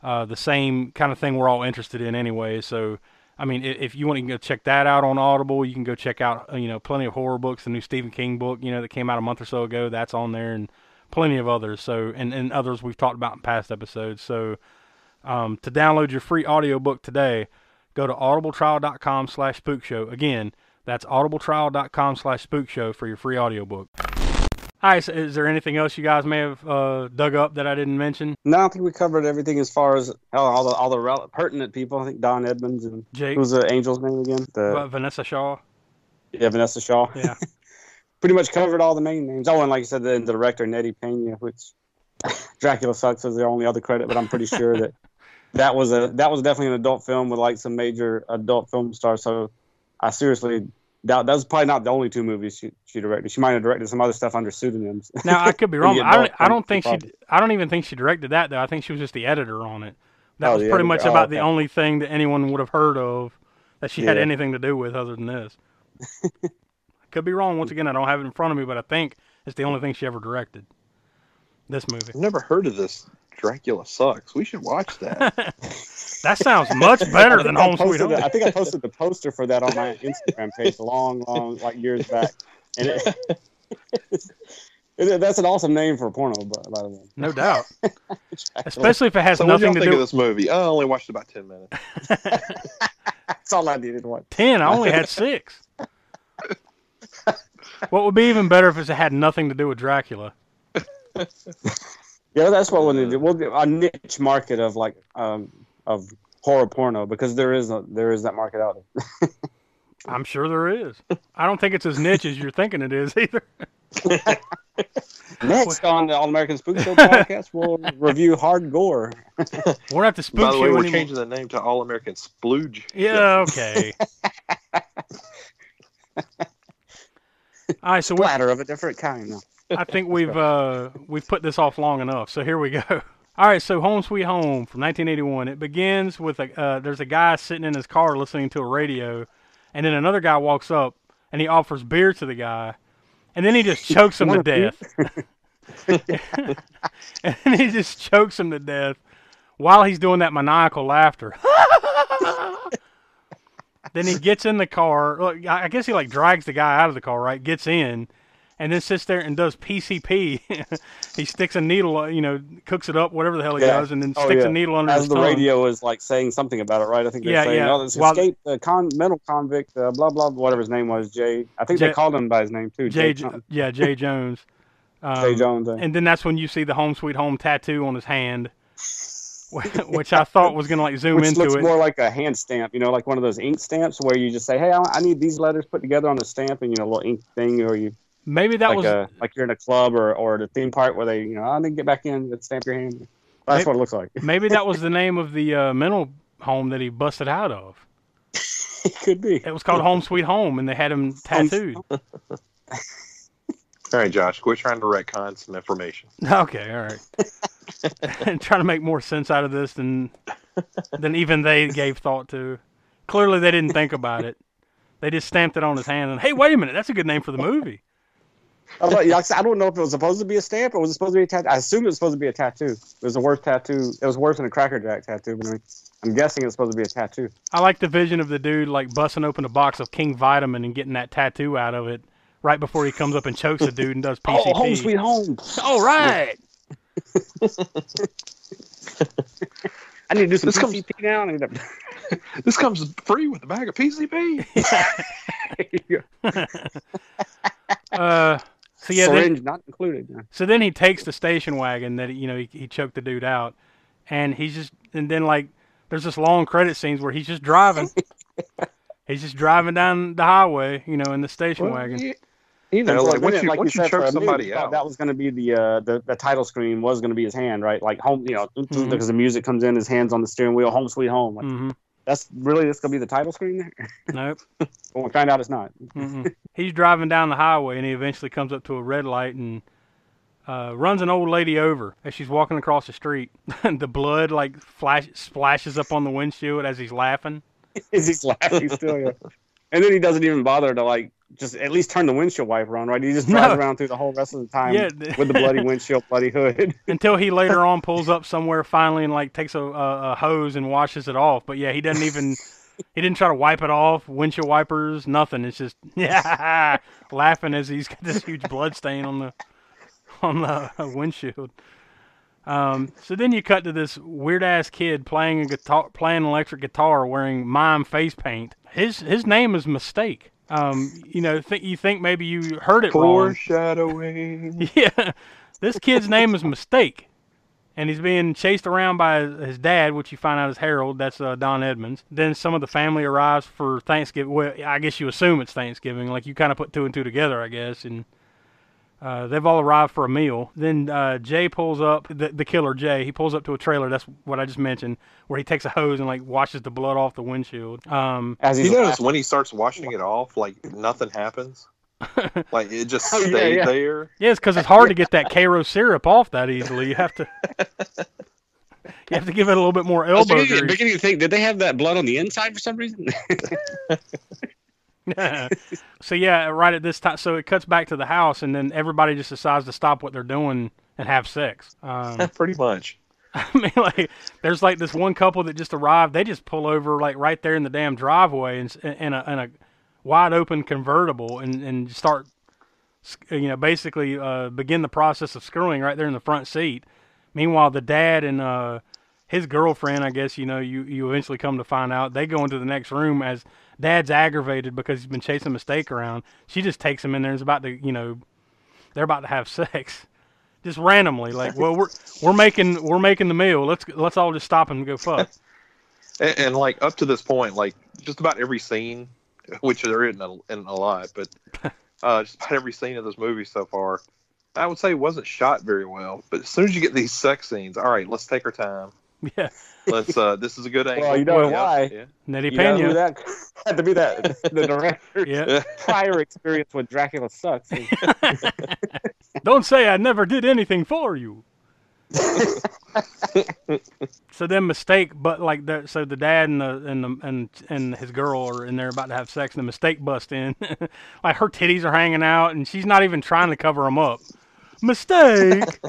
uh, the same kind of thing we're all interested in anyway. So, I mean, if you want to go check that out on Audible, you can go check out uh, you know plenty of horror books. The new Stephen King book, you know, that came out a month or so ago, that's on there, and plenty of others. So, and and others we've talked about in past episodes. So, um, to download your free audiobook today go to audibletrial.com slash spookshow. Again, that's audibletrial.com slash spookshow for your free audiobook. All right, so is there anything else you guys may have uh, dug up that I didn't mention? No, I think we covered everything as far as oh, all the all the rel- pertinent people. I think Don Edmonds and Jake, who's the angel's name again? The Va- Vinessa Shaw. yeah, Vinessa Shaw. Yeah. Pretty much covered all the main names. Oh, and like you said, the, the director Nettie Pena, which Dracula sucks is the only other credit, but I'm pretty sure that that was a that was definitely an adult film with like some major adult film stars. So I seriously doubt that was probably not the only two movies she, she directed. She might have directed some other stuff under pseudonyms. Now I could be wrong. I don't. I don't think she. probably. I don't even think she directed that though. I think she was just the editor on it. That Oh, was pretty editor. much Oh, about the only thing that anyone would have heard of that she had anything to do with other than this. I could be wrong. Once again, I don't have it in front of me, but I think it's the only thing she ever directed. This movie. I've never heard of this. Dracula sucks. We should watch that. That sounds much better I than think I Home Sweet posted Home. it- I think I posted the poster for that on my Instagram page long, long, like years back. And it, it- that's an awesome name for a porno, but by the way. No doubt. Especially if it has so what do y'all nothing to think do of this movie? I only watched about ten minutes. That's all I needed. One. ten. I only had six. what would be even better if it had nothing to do with Dracula? Yeah, that's what we'll do. We'll do a niche market of like um of horror porno because there is a there is that market out there. I'm sure there is. I don't think it's as niche as you're thinking it is either. Next on the All American Spook Show podcast, we'll review hard gore. We're not the spook By the way, we're anymore. changing the name to All American Splooge. Yeah, okay. All right, so we, Splatter of a different kind. I think we've uh, we've put this off long enough. So here we go. All right, so Home Sweet Home from 1981. It begins with a uh, there's a guy sitting in his car listening to a radio, and then another guy walks up and he offers beer to the guy, and then he just chokes him to death. and he just chokes him to death while he's doing that maniacal laughter. then he gets in the car. Look, I I guess he like drags the guy out of the car, right? Gets in, and then sits there and does PCP. he sticks a needle, uh, you know, cooks it up, whatever the hell he Yeah. does, and then Oh, sticks yeah. a needle under As his the tongue. radio is like saying something about it, right? I think they're Yeah, saying, yeah. "Oh, this escaped the con- mental convict, uh, blah blah, whatever his name was, Jay." I think Jay- they called him by his name too, Jay, Jay, something. yeah, Jay Jones. Um, Jay Jones. uh, And then that's when you see the Home Sweet Home tattoo on his hand, which I thought was gonna like zoom which into looks it. more like a hand stamp, you know, like one of those ink stamps where you just say, "Hey, I, I need these letters put together on a stamp," and you know, a little ink thing, or you Maybe that like was a like you're in a club or or the theme park where they, you know, I need to get back in, let's stamp your hand. That's Maybe- what it looks like. maybe that was the name of the uh, mental home that he busted out of. it could be. It was called Home Sweet Home, and they had him tattooed. All right, Josh, quit trying to retcon some information. Okay, all right. and trying to make more sense out of this than than even they gave thought to. Clearly, they didn't think about it. They just stamped it on his hand and, hey, wait a minute, that's a good name for the movie. I don't, know, like I don't know if it was supposed to be a stamp or was it supposed to be a tattoo. I assume it was supposed to be a tattoo. It was the worst tattoo. It was worse than a Cracker Jack tattoo. But I mean, I'm guessing it's supposed to be a tattoo. I like the vision of the dude like busting open a box of King Vitamin and getting that tattoo out of it right before he comes up and chokes the dude and does PCP. Oh, home sweet home. All right. I need to do some This comes- PCP now. I need to... This comes free with a bag of PCP. Uh, so yeah, then, syringe not included. so then he takes the station wagon that you know he, he choked the dude out, and he's just and then like there's this long credit scenes where he's just driving. he's just driving down the highway, you know, in the station Well, wagon. you, you know, And for a like once you like once you, said, for choke a somebody out, that was going to be the, uh, the the title screen was going to be his hand, right? Like home, you know, because the music comes in, his hands on the steering wheel, home sweet home. Like, hmm That's really that's going to be the title screen there. Nope. When we find out it's not. Mm-mm. He's driving down the highway and he eventually comes up to a red light and uh, runs an old lady over as she's walking across the street. the blood like flash splashes up on the windshield as he's laughing. Is he laughing still? Yeah. And then he doesn't even bother to like just at least turn the windshield wiper on, right? He just drives No. around through the whole rest of the time Yeah. with the bloody windshield, bloody hood. Until he later on pulls up somewhere finally and like takes a, a, a hose and washes it off. But yeah, he doesn't even he didn't try to wipe it off. Windshield wipers, nothing. It's just yeah, laughing as he's got this huge blood stain on the on the windshield. Um, so then you cut to this weird ass kid playing a guitar, playing electric guitar, wearing mime face paint. His his name is Mistake. Um, you know, think you think maybe you heard it wrong. foreshadowing. Yeah, this kid's name is Mistake, and he's being chased around by his- his dad, which you find out is Harold. That's uh, Don Edmonds. Then some of the family arrives for Thanksgiving. Well, I guess you assume it's Thanksgiving. Like you kind of put two and two together, I guess, and. Uh, they've all arrived for a meal. Then uh, Jay pulls up, the, the killer Jay, he pulls up to a trailer. That's what I just mentioned, where he takes a hose and like washes the blood off the windshield. Um, As he's You notice when he starts washing it off, like nothing happens. like it just Oh, yeah, yeah. there. Yeah, because it's hard to get that Karo syrup off that easily. You have to, you have to give it a little bit more I was elbow beginning, grease. beginning to think, did they have that blood on the inside for some reason? So yeah, right at this time, so it cuts back to the house, and then everybody just decides to stop what they're doing and have sex. Um, Pretty much. I mean, like, there's like this one couple that just arrived. They just pull over like right there in the damn driveway and in a in a wide open convertible and and start, you know, basically uh, begin the process of screwing right there in the front seat. Meanwhile, the dad and uh, his girlfriend, I guess you know, you you eventually come to find out they go into the next room as dad's aggravated because he's been chasing a mistake around. She just takes him in there and is about to, you know, they're about to have sex just randomly like well we're we're making we're making the meal let's let's all just stop and go fuck And, and like up to this point, like just about every scene, which there isn't a, isn't a lot, but uh, just about every scene of this movie so far, I would say wasn't shot very well. But as soon as you get these sex scenes, all right, let's take our time. yeah Let's. uh This is a good angle. Well, you know Yeah, why. Yeah. Nettie you know that had to be that the director's yeah prior experience with Dracula sucks. don't say I never did anything for you so then mistake but like the so the dad and the and the and and his girl are in there about to have sex and the mistake bust in like her titties are hanging out and she's not even trying to cover them up mistake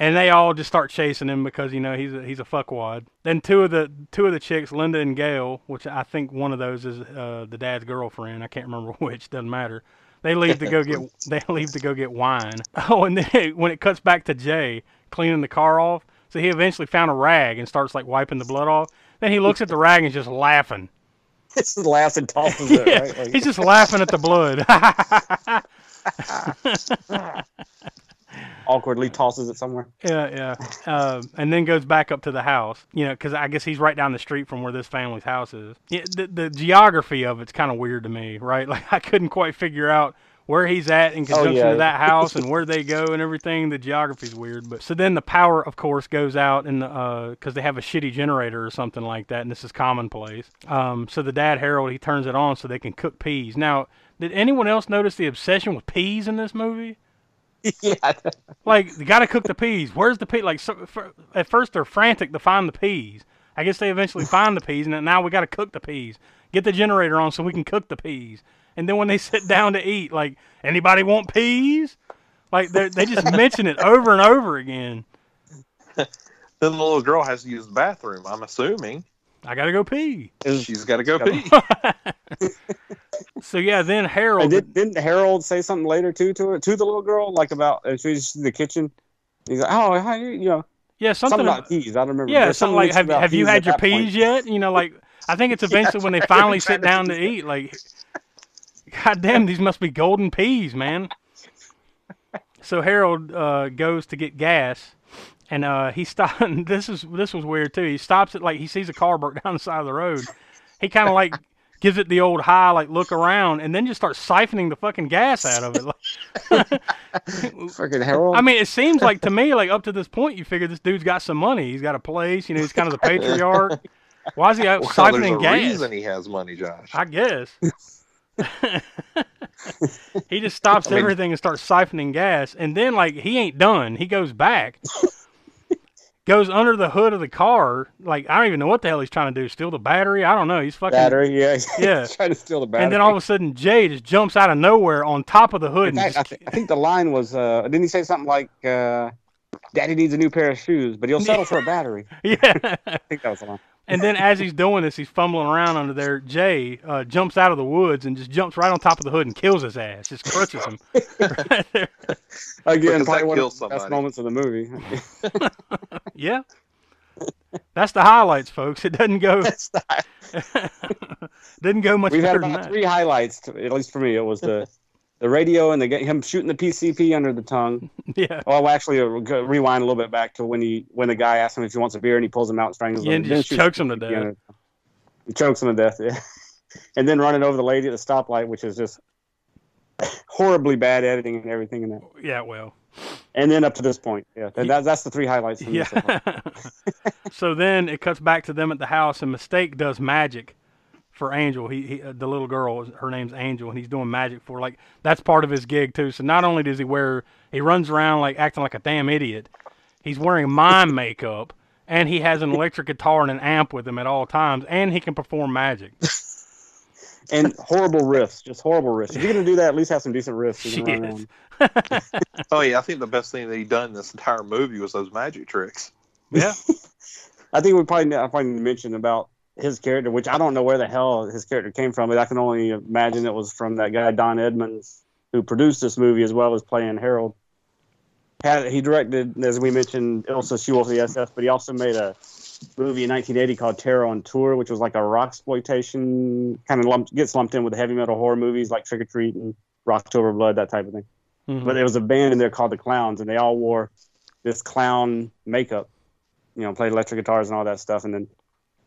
and they all just start chasing him because you know he's a, he's a fuckwad. Then two of the two of the chicks, Linda and Gail, which I think one of those is uh, the dad's girlfriend. I can't remember which. Doesn't matter. They leave to go get they leave to go get wine. Oh, and then when it cuts back to Jay cleaning the car off, so he eventually found a rag and starts like wiping the blood off. Then he looks at the rag and is just laughing. It's just laughs and tosses it, Yeah, right? Like- he's just laughing at the blood. Awkwardly tosses it somewhere. Yeah, yeah. Uh, and then goes back up to the house, you know, because I guess he's right down the street from where this family's house is. Yeah, the, the geography of it's kind of weird to me, right? Like, I couldn't quite figure out where he's at in conjunction yeah. to that house and where they go and everything. The geography's weird. But so then the power, of course, goes out and because they have a shitty generator or something like that, and this is commonplace. Um, so the dad Harold he turns it on so they can cook peas. Now, did anyone else notice the obsession with peas in this movie? yeah. Like, you gotta cook the peas. Where's the pea? Like, so, for, at first they're frantic to find the peas. I guess they eventually find the peas, and then now we gotta cook the peas. Get the generator on so we can cook the peas. And then when they sit down to eat, like, anybody want peas? Like, they they just mention it over and over again. Then the little girl has to use the bathroom. I'm assuming I gotta go pee. she's got to go pee. So yeah, then Harold. Did, didn't Harold say something later too to her, to the little girl, like about uh, she's in the kitchen? He's like, "Oh, how you, you know, Yeah, something. something about peas. I don't remember. yeah, There's something something like have have you had your that point. peas yet? You know, like I think it's eventually when they finally Trying sit down do to eat. Like, God damn, these must be golden peas, man. So Harold uh, goes to get gas, and uh, he stopped. This is this was weird too. He stops it like he sees a car broke down the side of the road. He kind of like gives it the old high, like look around, and then just starts siphoning the fucking gas out of it. Freaking Harold. I mean, it seems like to me, like up to this point, you figure this dude's got some money. He's got a place. You know, he's kind of the patriarch. Why is he out Well, siphoning gas? reason he has money, Josh. I guess. he just stops I mean- everything and starts siphoning gas, and then like he ain't done. He goes back, goes under the hood of the car. Like I don't even know what the hell he's trying to do. Steal the battery? I don't know. He's fucking battery. Yeah. Yeah. He's trying to steal the battery. And then all of a sudden, Jay just jumps out of nowhere on top of the hood. And I, just, th- I think the line was, uh, didn't he say something like, uh, "Daddy needs a new pair of shoes, but he'll settle for a battery"? yeah. I think that was the line. And then as he's doing this, he's fumbling around under there. Jay uh, jumps out of the woods and just jumps right on top of the hood and kills his ass. Just crushes him. right there. Again, probably that one kills of the best moments of the movie. Yeah. That's the highlights, folks. It doesn't go Didn't go much We've had better than about that. three highlights, to, at least for me. It was the the radio and the him shooting the PCP under the tongue. Yeah. Well, actually, uh, rewind a little bit back to when he when the guy asks him if he wants a beer and he pulls him out and strangles Yeah, him. and then just chokes him to death. He chokes him to death. Yeah. and then running over the lady at the stoplight, which is just horribly bad editing and everything in that. Yeah, well. And then up to this point, yeah, that, that- that's the three highlights. For me so. Yeah. so then it cuts back to them at the house, and Mistake does magic for Angel. He, he uh, the little girl, her name's Angel, and he's doing magic for like that's part of his gig too. So not only does he wear, he runs around like acting like a damn idiot. He's wearing mime makeup, and he has an electric guitar and an amp with him at all times, and he can perform magic. and horrible riffs, just horrible riffs. If you're gonna do that, at least have some decent riffs. You can run Oh yeah, I think the best thing that he done in this entire movie was those magic tricks. Yeah. I think we probably I probably need to mention about his character, which I don't know where the hell his character came from, but I can only imagine it was from that guy Don Edmonds who produced this movie as well as playing Harold. Had he directed, as we mentioned, Ilsa She Wolf of the SS, but he also made a movie in 1980 called Terror on Tour, which was like a rock exploitation kind of lumped, gets lumped in with heavy metal horror movies like Trick or Treat and Rocktober Blood, that type of thing. Mhm. But there was a band in there called the Clowns, and they all wore this clown makeup, you know, played electric guitars and all that stuff. And then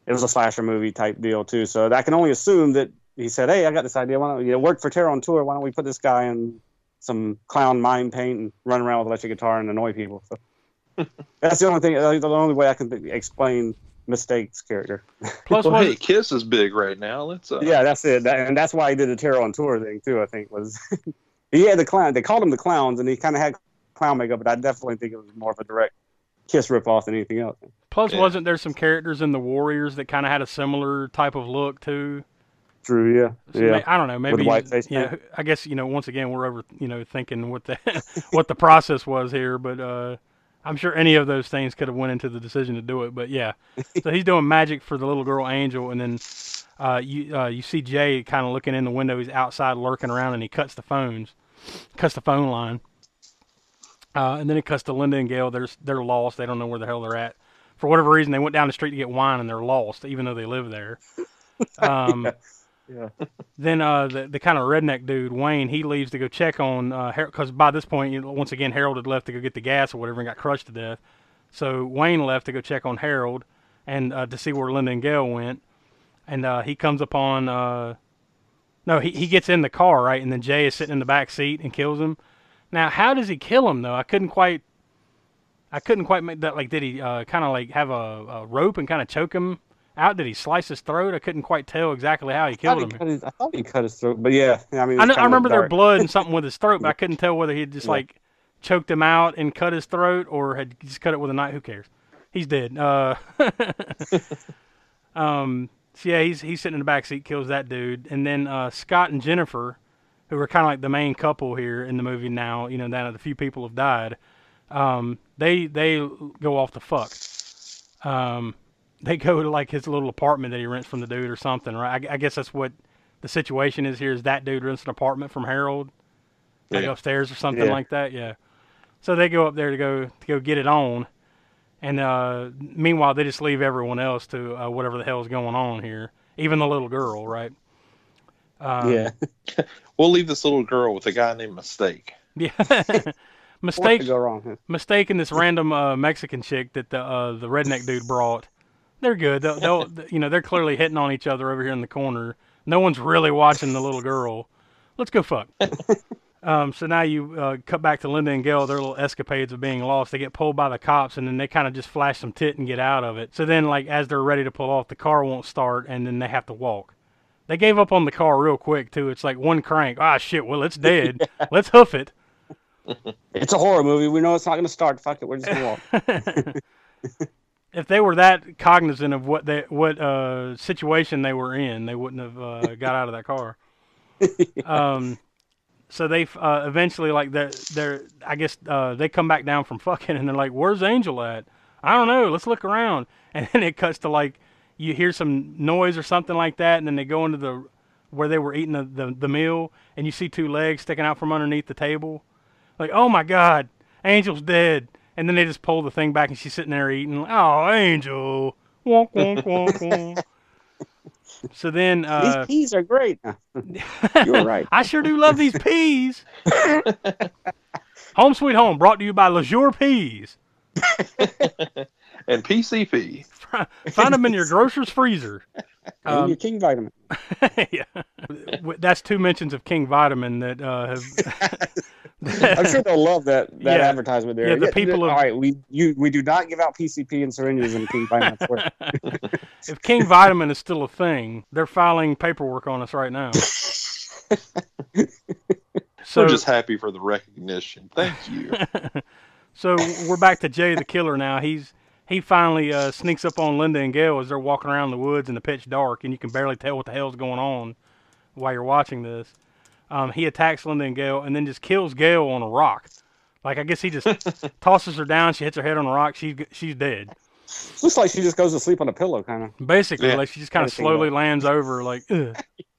it was a slasher movie type deal too. So I can only assume that he said, "Hey, I got this idea. Why don't you know, work for Terror on Tour? Why don't we put this guy in some clown mime paint and run around with electric guitar and annoy people?" So that's the only thing. uh, The only way I can explain Mistake's character. Plus, Well, hey, Kiss is big right now. Let's uh, Yeah, that's it. That, and that's why he did the Terror on Tour thing too. I think was he had the clown. They called him the clowns, and he kind of had clown makeup, but I definitely think it was more of a direct Kiss ripoff than anything else. plus Yeah. wasn't there some characters in the Warriors that kind of had a similar type of look too? True. Yeah. So yeah. may- I don't know. Maybe the white face Yeah, paint? I guess you know. Once again, we're over you know thinking what the what the process was here, but uh, I'm sure any of those things could have went into the decision to do it. But yeah, so he's doing magic for the little girl Angel, and then uh, you uh, you see Jay kind of looking in the window. He's outside lurking around, and he cuts the phones, cuts the phone line, uh, and then it cuts to Linda and Gail. They're they're lost. They don't know where the hell they're at. For whatever reason, they went down the street to get wine, and they're lost, even though they live there. Um, Yeah. then uh, the the kind of redneck dude Wayne he leaves to go check on because by this point you know, once again Harold had left to go get the gas or whatever and got crushed to death. So Wayne left to go check on Harold and uh, to see where Linda and Gail went, and uh, he comes upon uh, no he he gets in the car right and then Jay is sitting in the back seat and kills him. Now how does he kill him though? I couldn't quite. I couldn't quite make that. Like, did he uh, kind of like have a, a rope and kind of choke him out? Did he slice his throat? I couldn't quite tell exactly how he killed he, him. his, I thought he cut his throat, but yeah, I mean, I, know, I remember there blood and something with his throat, but I couldn't tell whether he had just Yeah. like choked him out and cut his throat or had just cut it with a knife. Who cares? He's dead. Uh, um, so yeah, he's he's sitting in the back seat, kills that dude, and then uh, Scott and Jennifer, who are kind of like the main couple here in the movie now. You know, now that the few people have died, um, they they go off the fuck. Um, they go to like his little apartment that he rents from the dude or something, right? I, I guess that's what the situation is here. Is that dude rents an apartment from Harold, like Yeah. upstairs or something Yeah. like that? Yeah. So they go up there to go to go get it on, And uh, meanwhile, they just leave everyone else to uh, whatever the hell's going on here, even the little girl, right? Um, yeah. We'll leave this little girl with a guy named Mistake. Yeah. Mistake could go wrong? mistake and this random uh, Mexican chick that the uh, the redneck dude brought. They're good. They'll, they'll you know they're clearly hitting on each other over here in the corner. No one's really watching the little girl. Let's go fuck. um, so now you uh, cut back to Linda and Gail. Their little escapades of being lost. They get pulled by the cops and then they kind of just flash some tit and get out of it. So then like as they're ready to pull off, the car won't start and then they have to walk. They gave up on the car real quick too. It's like one crank. Ah shit. Well it's dead. Let's hoof it. It's a horror movie. We know it's not going to start. Fuck it. We're just going to walk. if they were that cognizant of what they what uh, situation they were in, they wouldn't have uh, got out of that car. Um, so they uh, eventually like they're, they're I guess uh, they come back down from fucking and they're like, "Where's Angel at?" I don't know. Let's look around. And then it cuts to like you hear some noise or something like that, and then they go into the where they were eating the, the, the meal, and you see two legs sticking out from underneath the table. Like, oh my God, Angel's dead. And then they just pull the thing back, and she's sitting there eating. Oh, Angel. Wonk, wonk, wonk, wonk. So then, uh, These peas are great. You're right. I sure do love these peas. home Sweet Home, brought to you by Le Sueur Peas. And PCP. Find them in your grocer's freezer. And Um, your King vitamin. yeah. That's two mentions of King Vitamin that uh, have. I'm sure they'll love that that Yeah. advertisement there. Yeah, the people All of- right, we you we do not give out PCP and syringes in King vitamin. If King Vitamin is still a thing, they're filing paperwork on us right now. so, We're just happy for the recognition. Thank you. so we're back to Jay the killer now. He's he finally uh, sneaks up on Linda and Gail as they're walking around the woods in the pitch dark, and you can barely tell what the hell's going on while you're watching this. Um, he attacks Linda and Gail, and then just kills Gail on a rock. Like I guess he just tosses her down. She hits her head on a rock. She's she's dead. Looks like she just goes to sleep on a pillow, kind of. Basically, Yeah. like she just kind of slowly lands over, like ugh,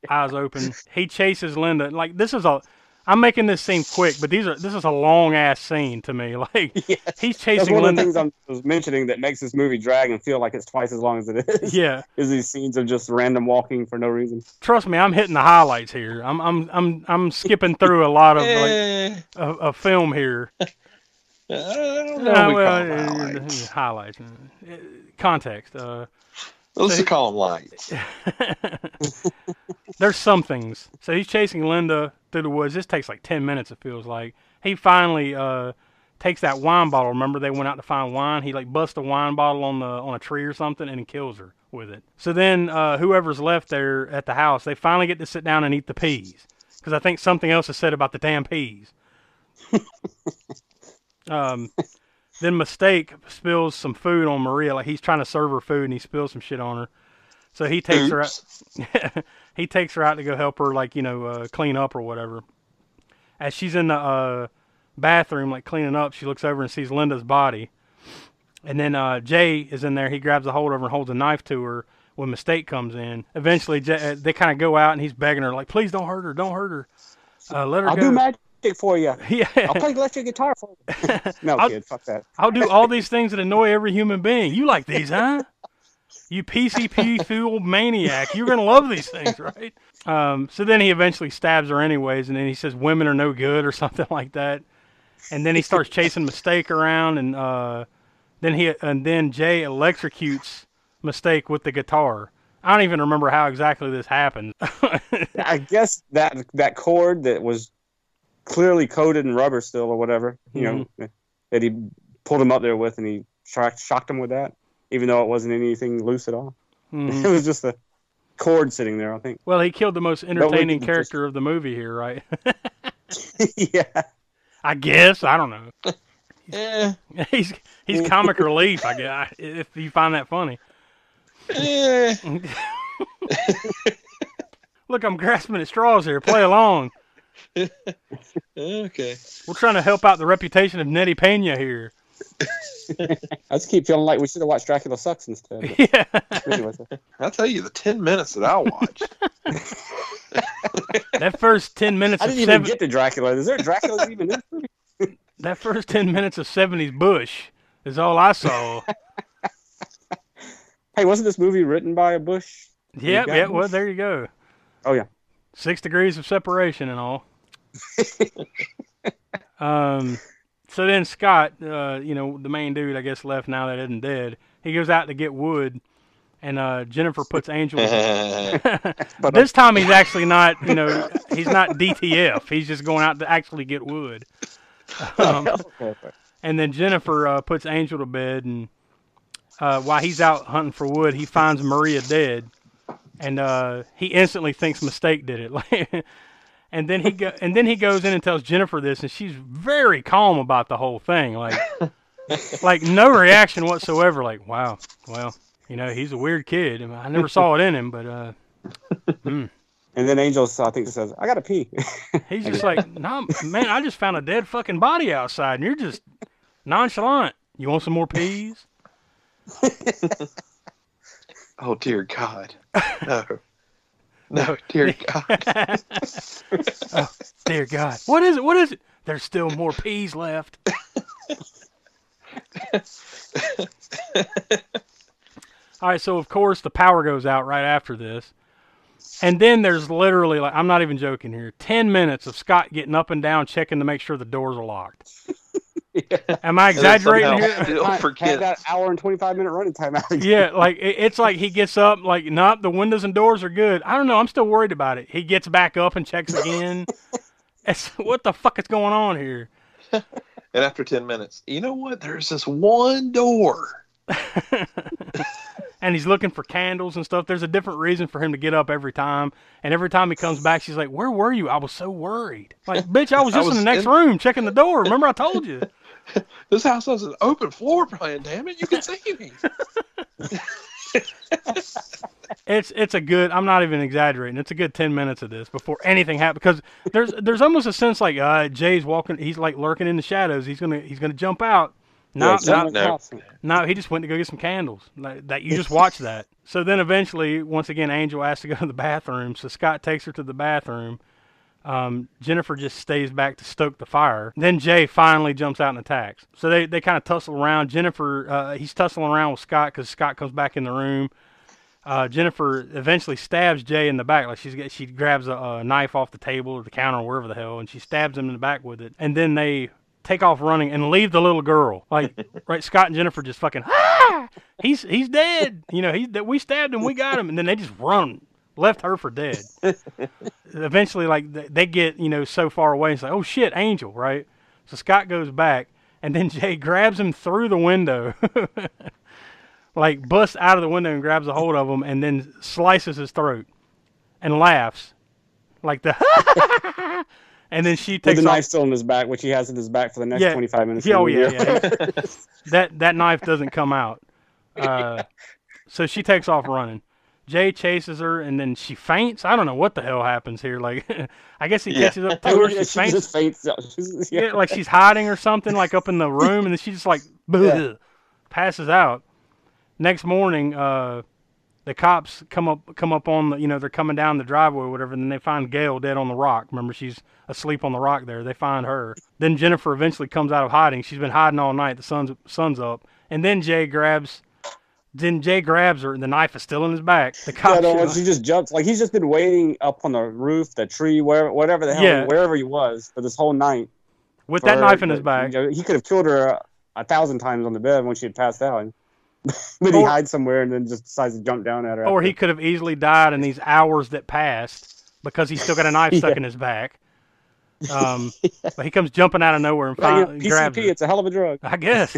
eyes open. He chases Linda. Like this is a. I'm making this scene quick, but these are this is a long ass scene to me. Like he's That's chasing one of the things I was mentioning that makes this movie drag and feel like it's twice as long as it is. Yeah, is these scenes of just random walking for no reason. trust me, I'm hitting the highlights here. I'm I'm I'm I'm skipping through a lot of like Eh, a, a film here. I don't know. Uh, we well, call them uh, highlights. highlights. Uh, Context. Uh, Let's just call them lights. there's some things. So he's chasing Linda through the woods. This takes like ten minutes. It feels like he finally uh, takes that wine bottle. Remember they went out to find wine. He like busts a wine bottle on the on a tree or something, and he kills her with it. So then uh, whoever's left there at the house, they finally get to sit down and eat the peas because I think something else is said about the damn peas. um, then mistake spills some food on Maria. Like he's trying to serve her food, and he spills some shit on her. So he takes her out. He takes her out to go help her, like you know, uh, clean up or whatever. As she's in the uh, bathroom, like cleaning up, she looks over and sees Linda's body. And then uh, Jay is in there. He grabs a hold of her and holds a knife to her. When mistake comes in, eventually Jay, uh, they kind of go out and he's begging her, like, "Please don't hurt her, don't hurt her, uh, let her I'll go." do magic for you. yeah, I'll play electric guitar for you. no, I'll- kid, fuck that. I'll do all these things that annoy every human being. You like these, huh? You PCP fueled maniac. You're gonna love these things, right? Um, so then he eventually stabs her anyways, and then he says women are no good or something like that. And then he starts chasing Mistake around, and uh, then he and then Jay electrocutes Mistake with the guitar. I don't even remember how exactly this happened. I guess that that cord that was clearly coated in rubber still or whatever, you know, that he pulled him up there with, and he shocked, shocked him with that, even though it wasn't anything loose at all. Mhm. it was just a cord sitting there, I think. Well, he killed the most entertaining just- character of the movie here, right? yeah. I guess I don't know. Eh, he's he's comic relief, I guess, if you find that funny. eh. Look, I'm grasping at straws here. Play along. Okay. We're trying to help out the reputation of Nettie Pena here. I just keep feeling like we should have watched Dracula Sucks instead. Yeah. But I'll tell you the ten minutes that I watched. That first ten minutes I of didn't even seven, get to Dracula. Is there Dracula even in this movie? that first ten minutes of seventies Bush Is all I saw. Hey, wasn't this movie written by a Bush? yeah, got yeah. Well, there you go. Oh yeah. Six degrees of separation and all. um, so then Scott, uh, you know, the main dude, I guess, left now that isn't dead. He goes out to get wood, and uh, Jennifer puts Angel. But this time he's actually not, you know, he's not DTF. He's just going out to actually get wood. Um, Okay, okay. and then Jennifer uh, puts Angel to bed, and uh, while he's out hunting for wood, he finds Maria dead, and uh, he instantly thinks mistake did it. And then he go, and then he goes in and tells Jennifer this, and she's very calm about the whole thing. Like, like no reaction whatsoever. Like, wow, well, you know, he's a weird kid. I, never saw it in him, but uh, And then Angel, I think, says, "I gotta pee." he's just like, no, man, I just found a dead fucking body outside, and you're just nonchalant. You want some more peas? Oh dear God. No. No, dear God. oh, dear God. What is it? What is it? There's still more peas left. All right, so of course the power goes out right after this. And then there's literally like I'm not even joking here. 10 minutes of Scott getting up and down checking to make sure the doors are locked. Am I exaggerating somehow here? Still Had forget. that hour and twenty five minute running time out. again. Yeah, like it, it's like he gets up, like, nope, the windows and doors are good. I don't know. I'm still worried about it. He gets back up and checks again. it's, what the fuck is going on here? And after 10 minutes, you know what? There's this one door. and he's looking for candles and stuff. There's a different reason for him to get up every time. And every time he comes back, she's like, "Where were you? I was so worried." Like, bitch, I was I just in the next in- room checking the door. Remember I told you? This house has an open floor plan, damn it. You can see me. It's it's a good. I'm not even exaggerating. It's a good ten minutes of this before anything happens because there's there's almost a sense like uh, Jay's walking. He's like lurking in the shadows. He's gonna he's gonna jump out. No, Yeah, something no, no. No, he just went to go get some candles. Like, that you just watched that. So then eventually, once again, Angel asks to go to the bathroom. So Scott takes her to the bathroom. Um, Jennifer just stays back to stoke the fire. Then Jay finally jumps out and attacks. So they, they kind of tussle around. Jennifer, uh, he's tussling around with Scott because Scott comes back in the room. Uh, Jennifer eventually stabs Jay in the back. Like she's she grabs a, a knife off the table or the counter or wherever the hell, and she stabs him in the back with it. And then they take off running and leave the little girl. Like right, Scott and Jennifer just fucking ah, he's he's dead. You know he's we stabbed him, we got him, and then they just run, left her for dead. Eventually, like they, get you know so far away, it's like oh shit, Angel, right? So Scott goes back, and then Jay grabs him through the window. like busts out of the window and grabs a hold of him and then slices his throat and laughs like the and then she With takes the off- knife still in his back, which he has in his back for the next Yeah. twenty five minutes. Yeah, oh yeah, yeah. that that knife doesn't come out. Uh, so she takes off running. Jay chases her and then she faints. I don't know what the hell happens here. Like, I guess he Yeah. catches up to her. She she faints. just faints. Yeah, like she's hiding or something, like up in the room, and then she just like "Bleh," passes out. Next morning, uh, the cops come up come up on the you know they're coming down the driveway or whatever, and then they find Gail dead on the rock. Remember, she's asleep on the rock there. They find her. Then Jennifer eventually comes out of hiding. She's been hiding all night. The sun's sun's up, and then Jay grabs. Then Jay grabs her, and the knife is still in his back. The Yeah, no, she just jumps. Like he's just been waiting up on the roof, the tree, wherever, whatever the hell, Yeah. wherever he was for this whole night. with that knife in his back. you know, he could have killed her a, a thousand times on the bed when she had passed out. but he Or- hides somewhere and then just decides to jump down at her. Or after. he could have easily died in these hours that passed because he's still got a knife stuck Yeah. in his back. Um, But he comes jumping out of nowhere and But, you know, finally grabs PCP, her. it's a hell of a drug. I guess.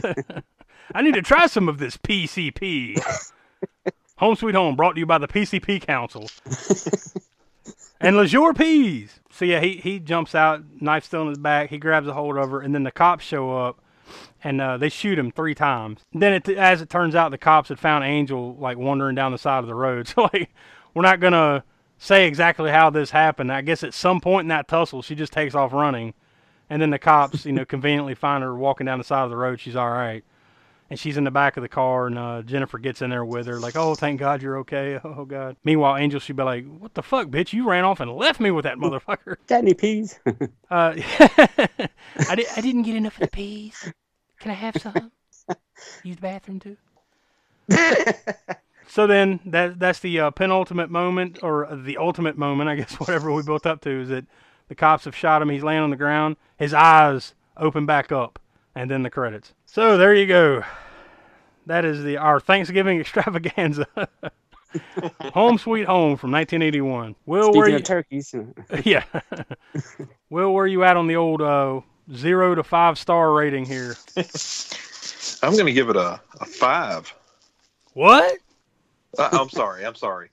I need to try some of this PCP. home Sweet Home brought to you by the PCP Council. and Le Sueur Peas. So yeah, he, he jumps out, knife still in his back. He grabs a hold of her, and then the cops show up, and uh, they shoot him three times. Then, it, as it turns out, the cops had found Angel like wandering down the side of the road. So like, we're not gonna say exactly how this happened. I guess at some point in that tussle, she just takes off running, and then the cops, you know, conveniently find her walking down the side of the road. She's all right. And she's in the back of the car, and uh, Jennifer gets in there with her, like, "Oh, thank God you're okay." Oh God. Meanwhile, Angel should be like, "What the fuck, bitch? You ran off and left me with that motherfucker." Got any peas? Uh, I, di- I didn't get enough of the peas. Can I have some? Use the bathroom too. so then that that's the uh, penultimate moment or the ultimate moment, I guess, whatever we built up to is that the cops have shot him. He's laying on the ground. His eyes open back up, and then the credits. So there you go. That is the our Thanksgiving extravaganza. home Sweet Home from 1981. Will, where Speaking you? of turkeys, yeah. Will, where you at on the old uh, zero to five star rating here? I'm going to give it a, a five. What? Uh, I'm sorry. I'm sorry.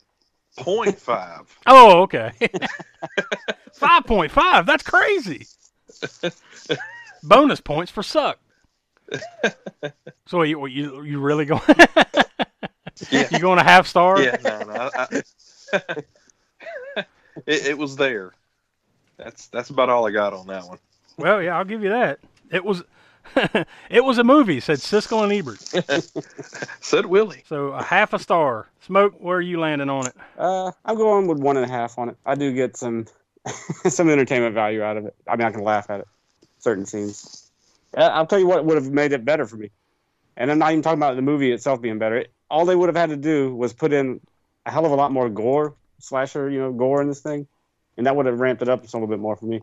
Point five. Oh, okay. Five point five. That's crazy. Bonus points for suck. So you what, you you really going? Yeah. you going to half star? Yeah, no, no. I, I- it, it was there. That's that's about all I got on that one. Well, yeah, I'll give you that. It was it was a movie. Said Siskel and Ebert. Said Willie. So a half a star. Smoke. Where are you landing on it? uh, I'm going with one and a half on it. I do get some some entertainment value out of it. I mean, I can laugh at it. Certain scenes. Uh, I'll tell you what would have made it better for me. And I'm not even talking about the movie itself being better. It, all they would have had to do was put in a hell of a lot more gore, slasher, you know, gore in this thing, and that would have ramped it up just a little bit more for me.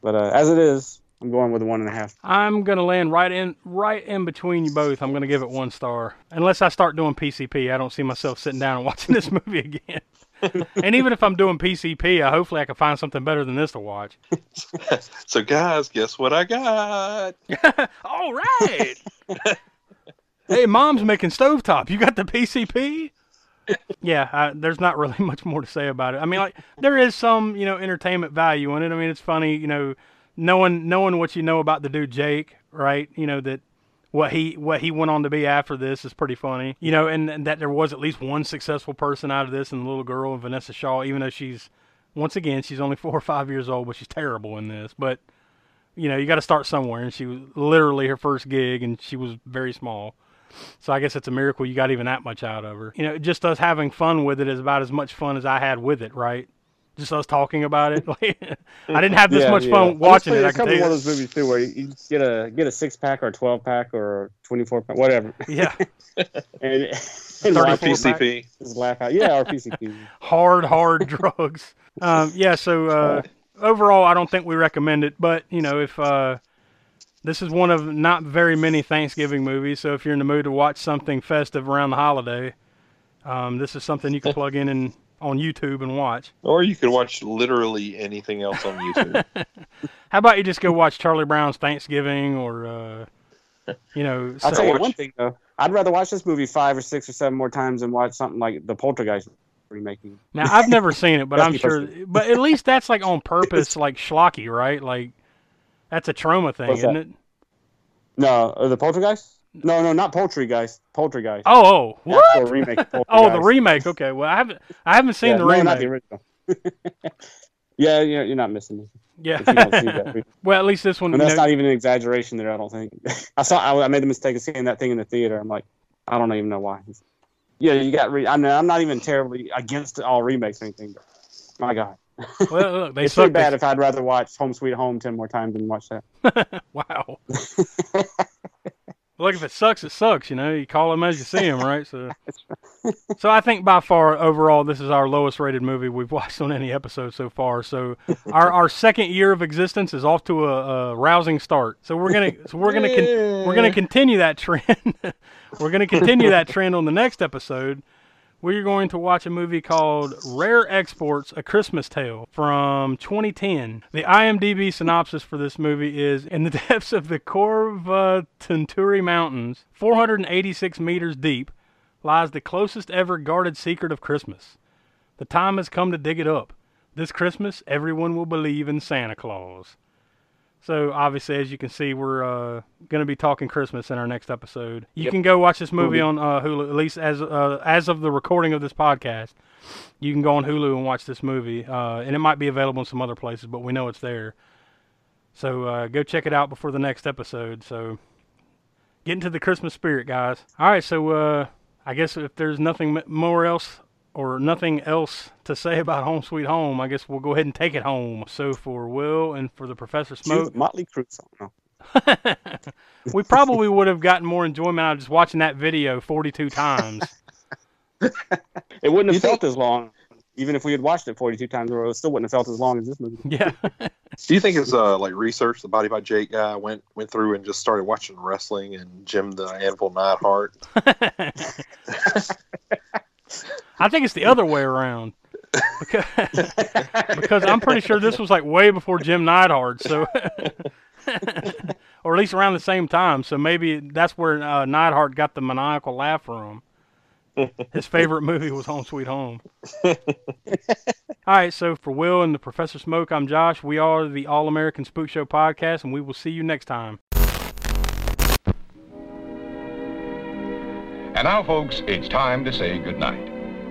But uh, as it is, I'm going with one and a half. I'm gonna land right in right in between you both. I'm gonna give it one star. Unless I start doing PCP, I don't see myself sitting down and watching this movie again. and even if I'm doing PCP, I uh, hopefully I can find something better than this to watch. So guys, guess what I got? All right. hey, mom's making stovetop. You got the PCP? yeah, I, there's not really much more to say about it. I mean, like there is some, you know, entertainment value in it. I mean, it's funny, you know, knowing knowing what you know about the dude Jake, right? You know that what he what he went on to be after this is pretty funny. You know, and, and that there was at least one successful person out of this, and the little girl and Vinessa Shaw, even though she's once again she's only four or five years old, but she's terrible in this. But you know, you got to start somewhere, and she was literally her first gig, and she was very small. So I guess it's a miracle you got even that much out of her. You know, just us having fun with it is about as much fun as I had with it, right? Just us talking about it. I didn't have this Yeah, much yeah. fun watching it. I can tell of one you. of those movies too, where you, you get a get a six pack or a twelve pack or a twenty four pack, whatever, Yeah, and, and 34 watch PCP. just laugh out. Yeah, or PCP. hard, hard drugs. Um, yeah. So uh, overall, I don't think we recommend it. But you know, if uh, this is one of not very many Thanksgiving movies, so if you're in the mood to watch something festive around the holiday, um, this is something you can plug in and on YouTube and watch. Or you could watch literally anything else on YouTube. How about you just go watch Charlie Brown's Thanksgiving or, uh, you know, I'll so- tell you watch- one thing though. I'd rather watch this movie five or six or seven more times than watch something like the Poltergeist remaking. now I've never seen it, but I'm sure. But at least that's like on purpose, like schlocky, right? Like that's a Troma thing, What's isn't that? it? No, uh, the Poltergeist. No, no, not Poultrygeist. Poltergeist. Oh, oh, what? actual remake Oh, the remake. Okay, well I haven't I haven't seen Yeah, the no, remake. not the original. yeah, you're, you're not missing anything yeah. you that. well, at least this one. And You that's know, not even an exaggeration there. I don't think. I saw. I, I made the mistake of seeing that thing in the theater. I'm like, I don't even know why. Yeah, you got. Re- I know. I'm not even terribly against all remakes or anything. But my God, well, look, they it's pretty bad if I'd rather watch Home Sweet Home ten more times than watch that. wow. Look, if it sucks, it sucks. You know, you call them as you see them, right? So, so I think by far overall, this is our lowest rated movie we've watched on any episode so far. So, our our second year of existence is off to a, a rousing start. So we're gonna so we're gonna con- we're gonna continue that trend. we're gonna continue that trend on the next episode. We're going to watch a movie called Rare Exports: A Christmas Tale from 2010. The IMDb synopsis for this movie is: In the depths of the Korvatunturi Mountains, 486 meters deep, lies the closest ever guarded secret of Christmas. The time has come to dig it up. This Christmas, everyone will believe in Santa Claus. So obviously, as you can see, we're uh, going to be talking Christmas in our next episode. You can go watch this movie on uh, Hulu. At least as uh, as of the recording of this podcast, you can go on Hulu and watch this movie, uh, and it might be available in some other places, but we know it's there. So uh, go check it out before the next episode. So get into the Christmas spirit, guys. All right, so uh, I guess if there's nothing more else or nothing else to say about Home Sweet Home, I guess we'll go ahead and take it home. So for Will and for the Professor Smoke, Motley Crue song. No. we probably would have gotten more enjoyment out of just watching that video 42 times. It wouldn't have You felt think- as long, even if we had watched it 42 times in a row. It still wouldn't have felt as long as this movie. Yeah. Do you think it's uh, like research? The Body by Jake guy went went through and just started watching wrestling and Jim the Anvil Neidhart. I think it's the other way around. Because, because I'm pretty sure this was like way before Jim Neidhart, so or at least around the same time. So maybe that's where uh, Neidhart got the maniacal laugh from. His favorite movie was Home Sweet Home. All right, so for Will and the Professor Smoke, I'm Josh. We are the All American Spook Show podcast, and we will see you next time. And now, folks, it's time to say goodnight.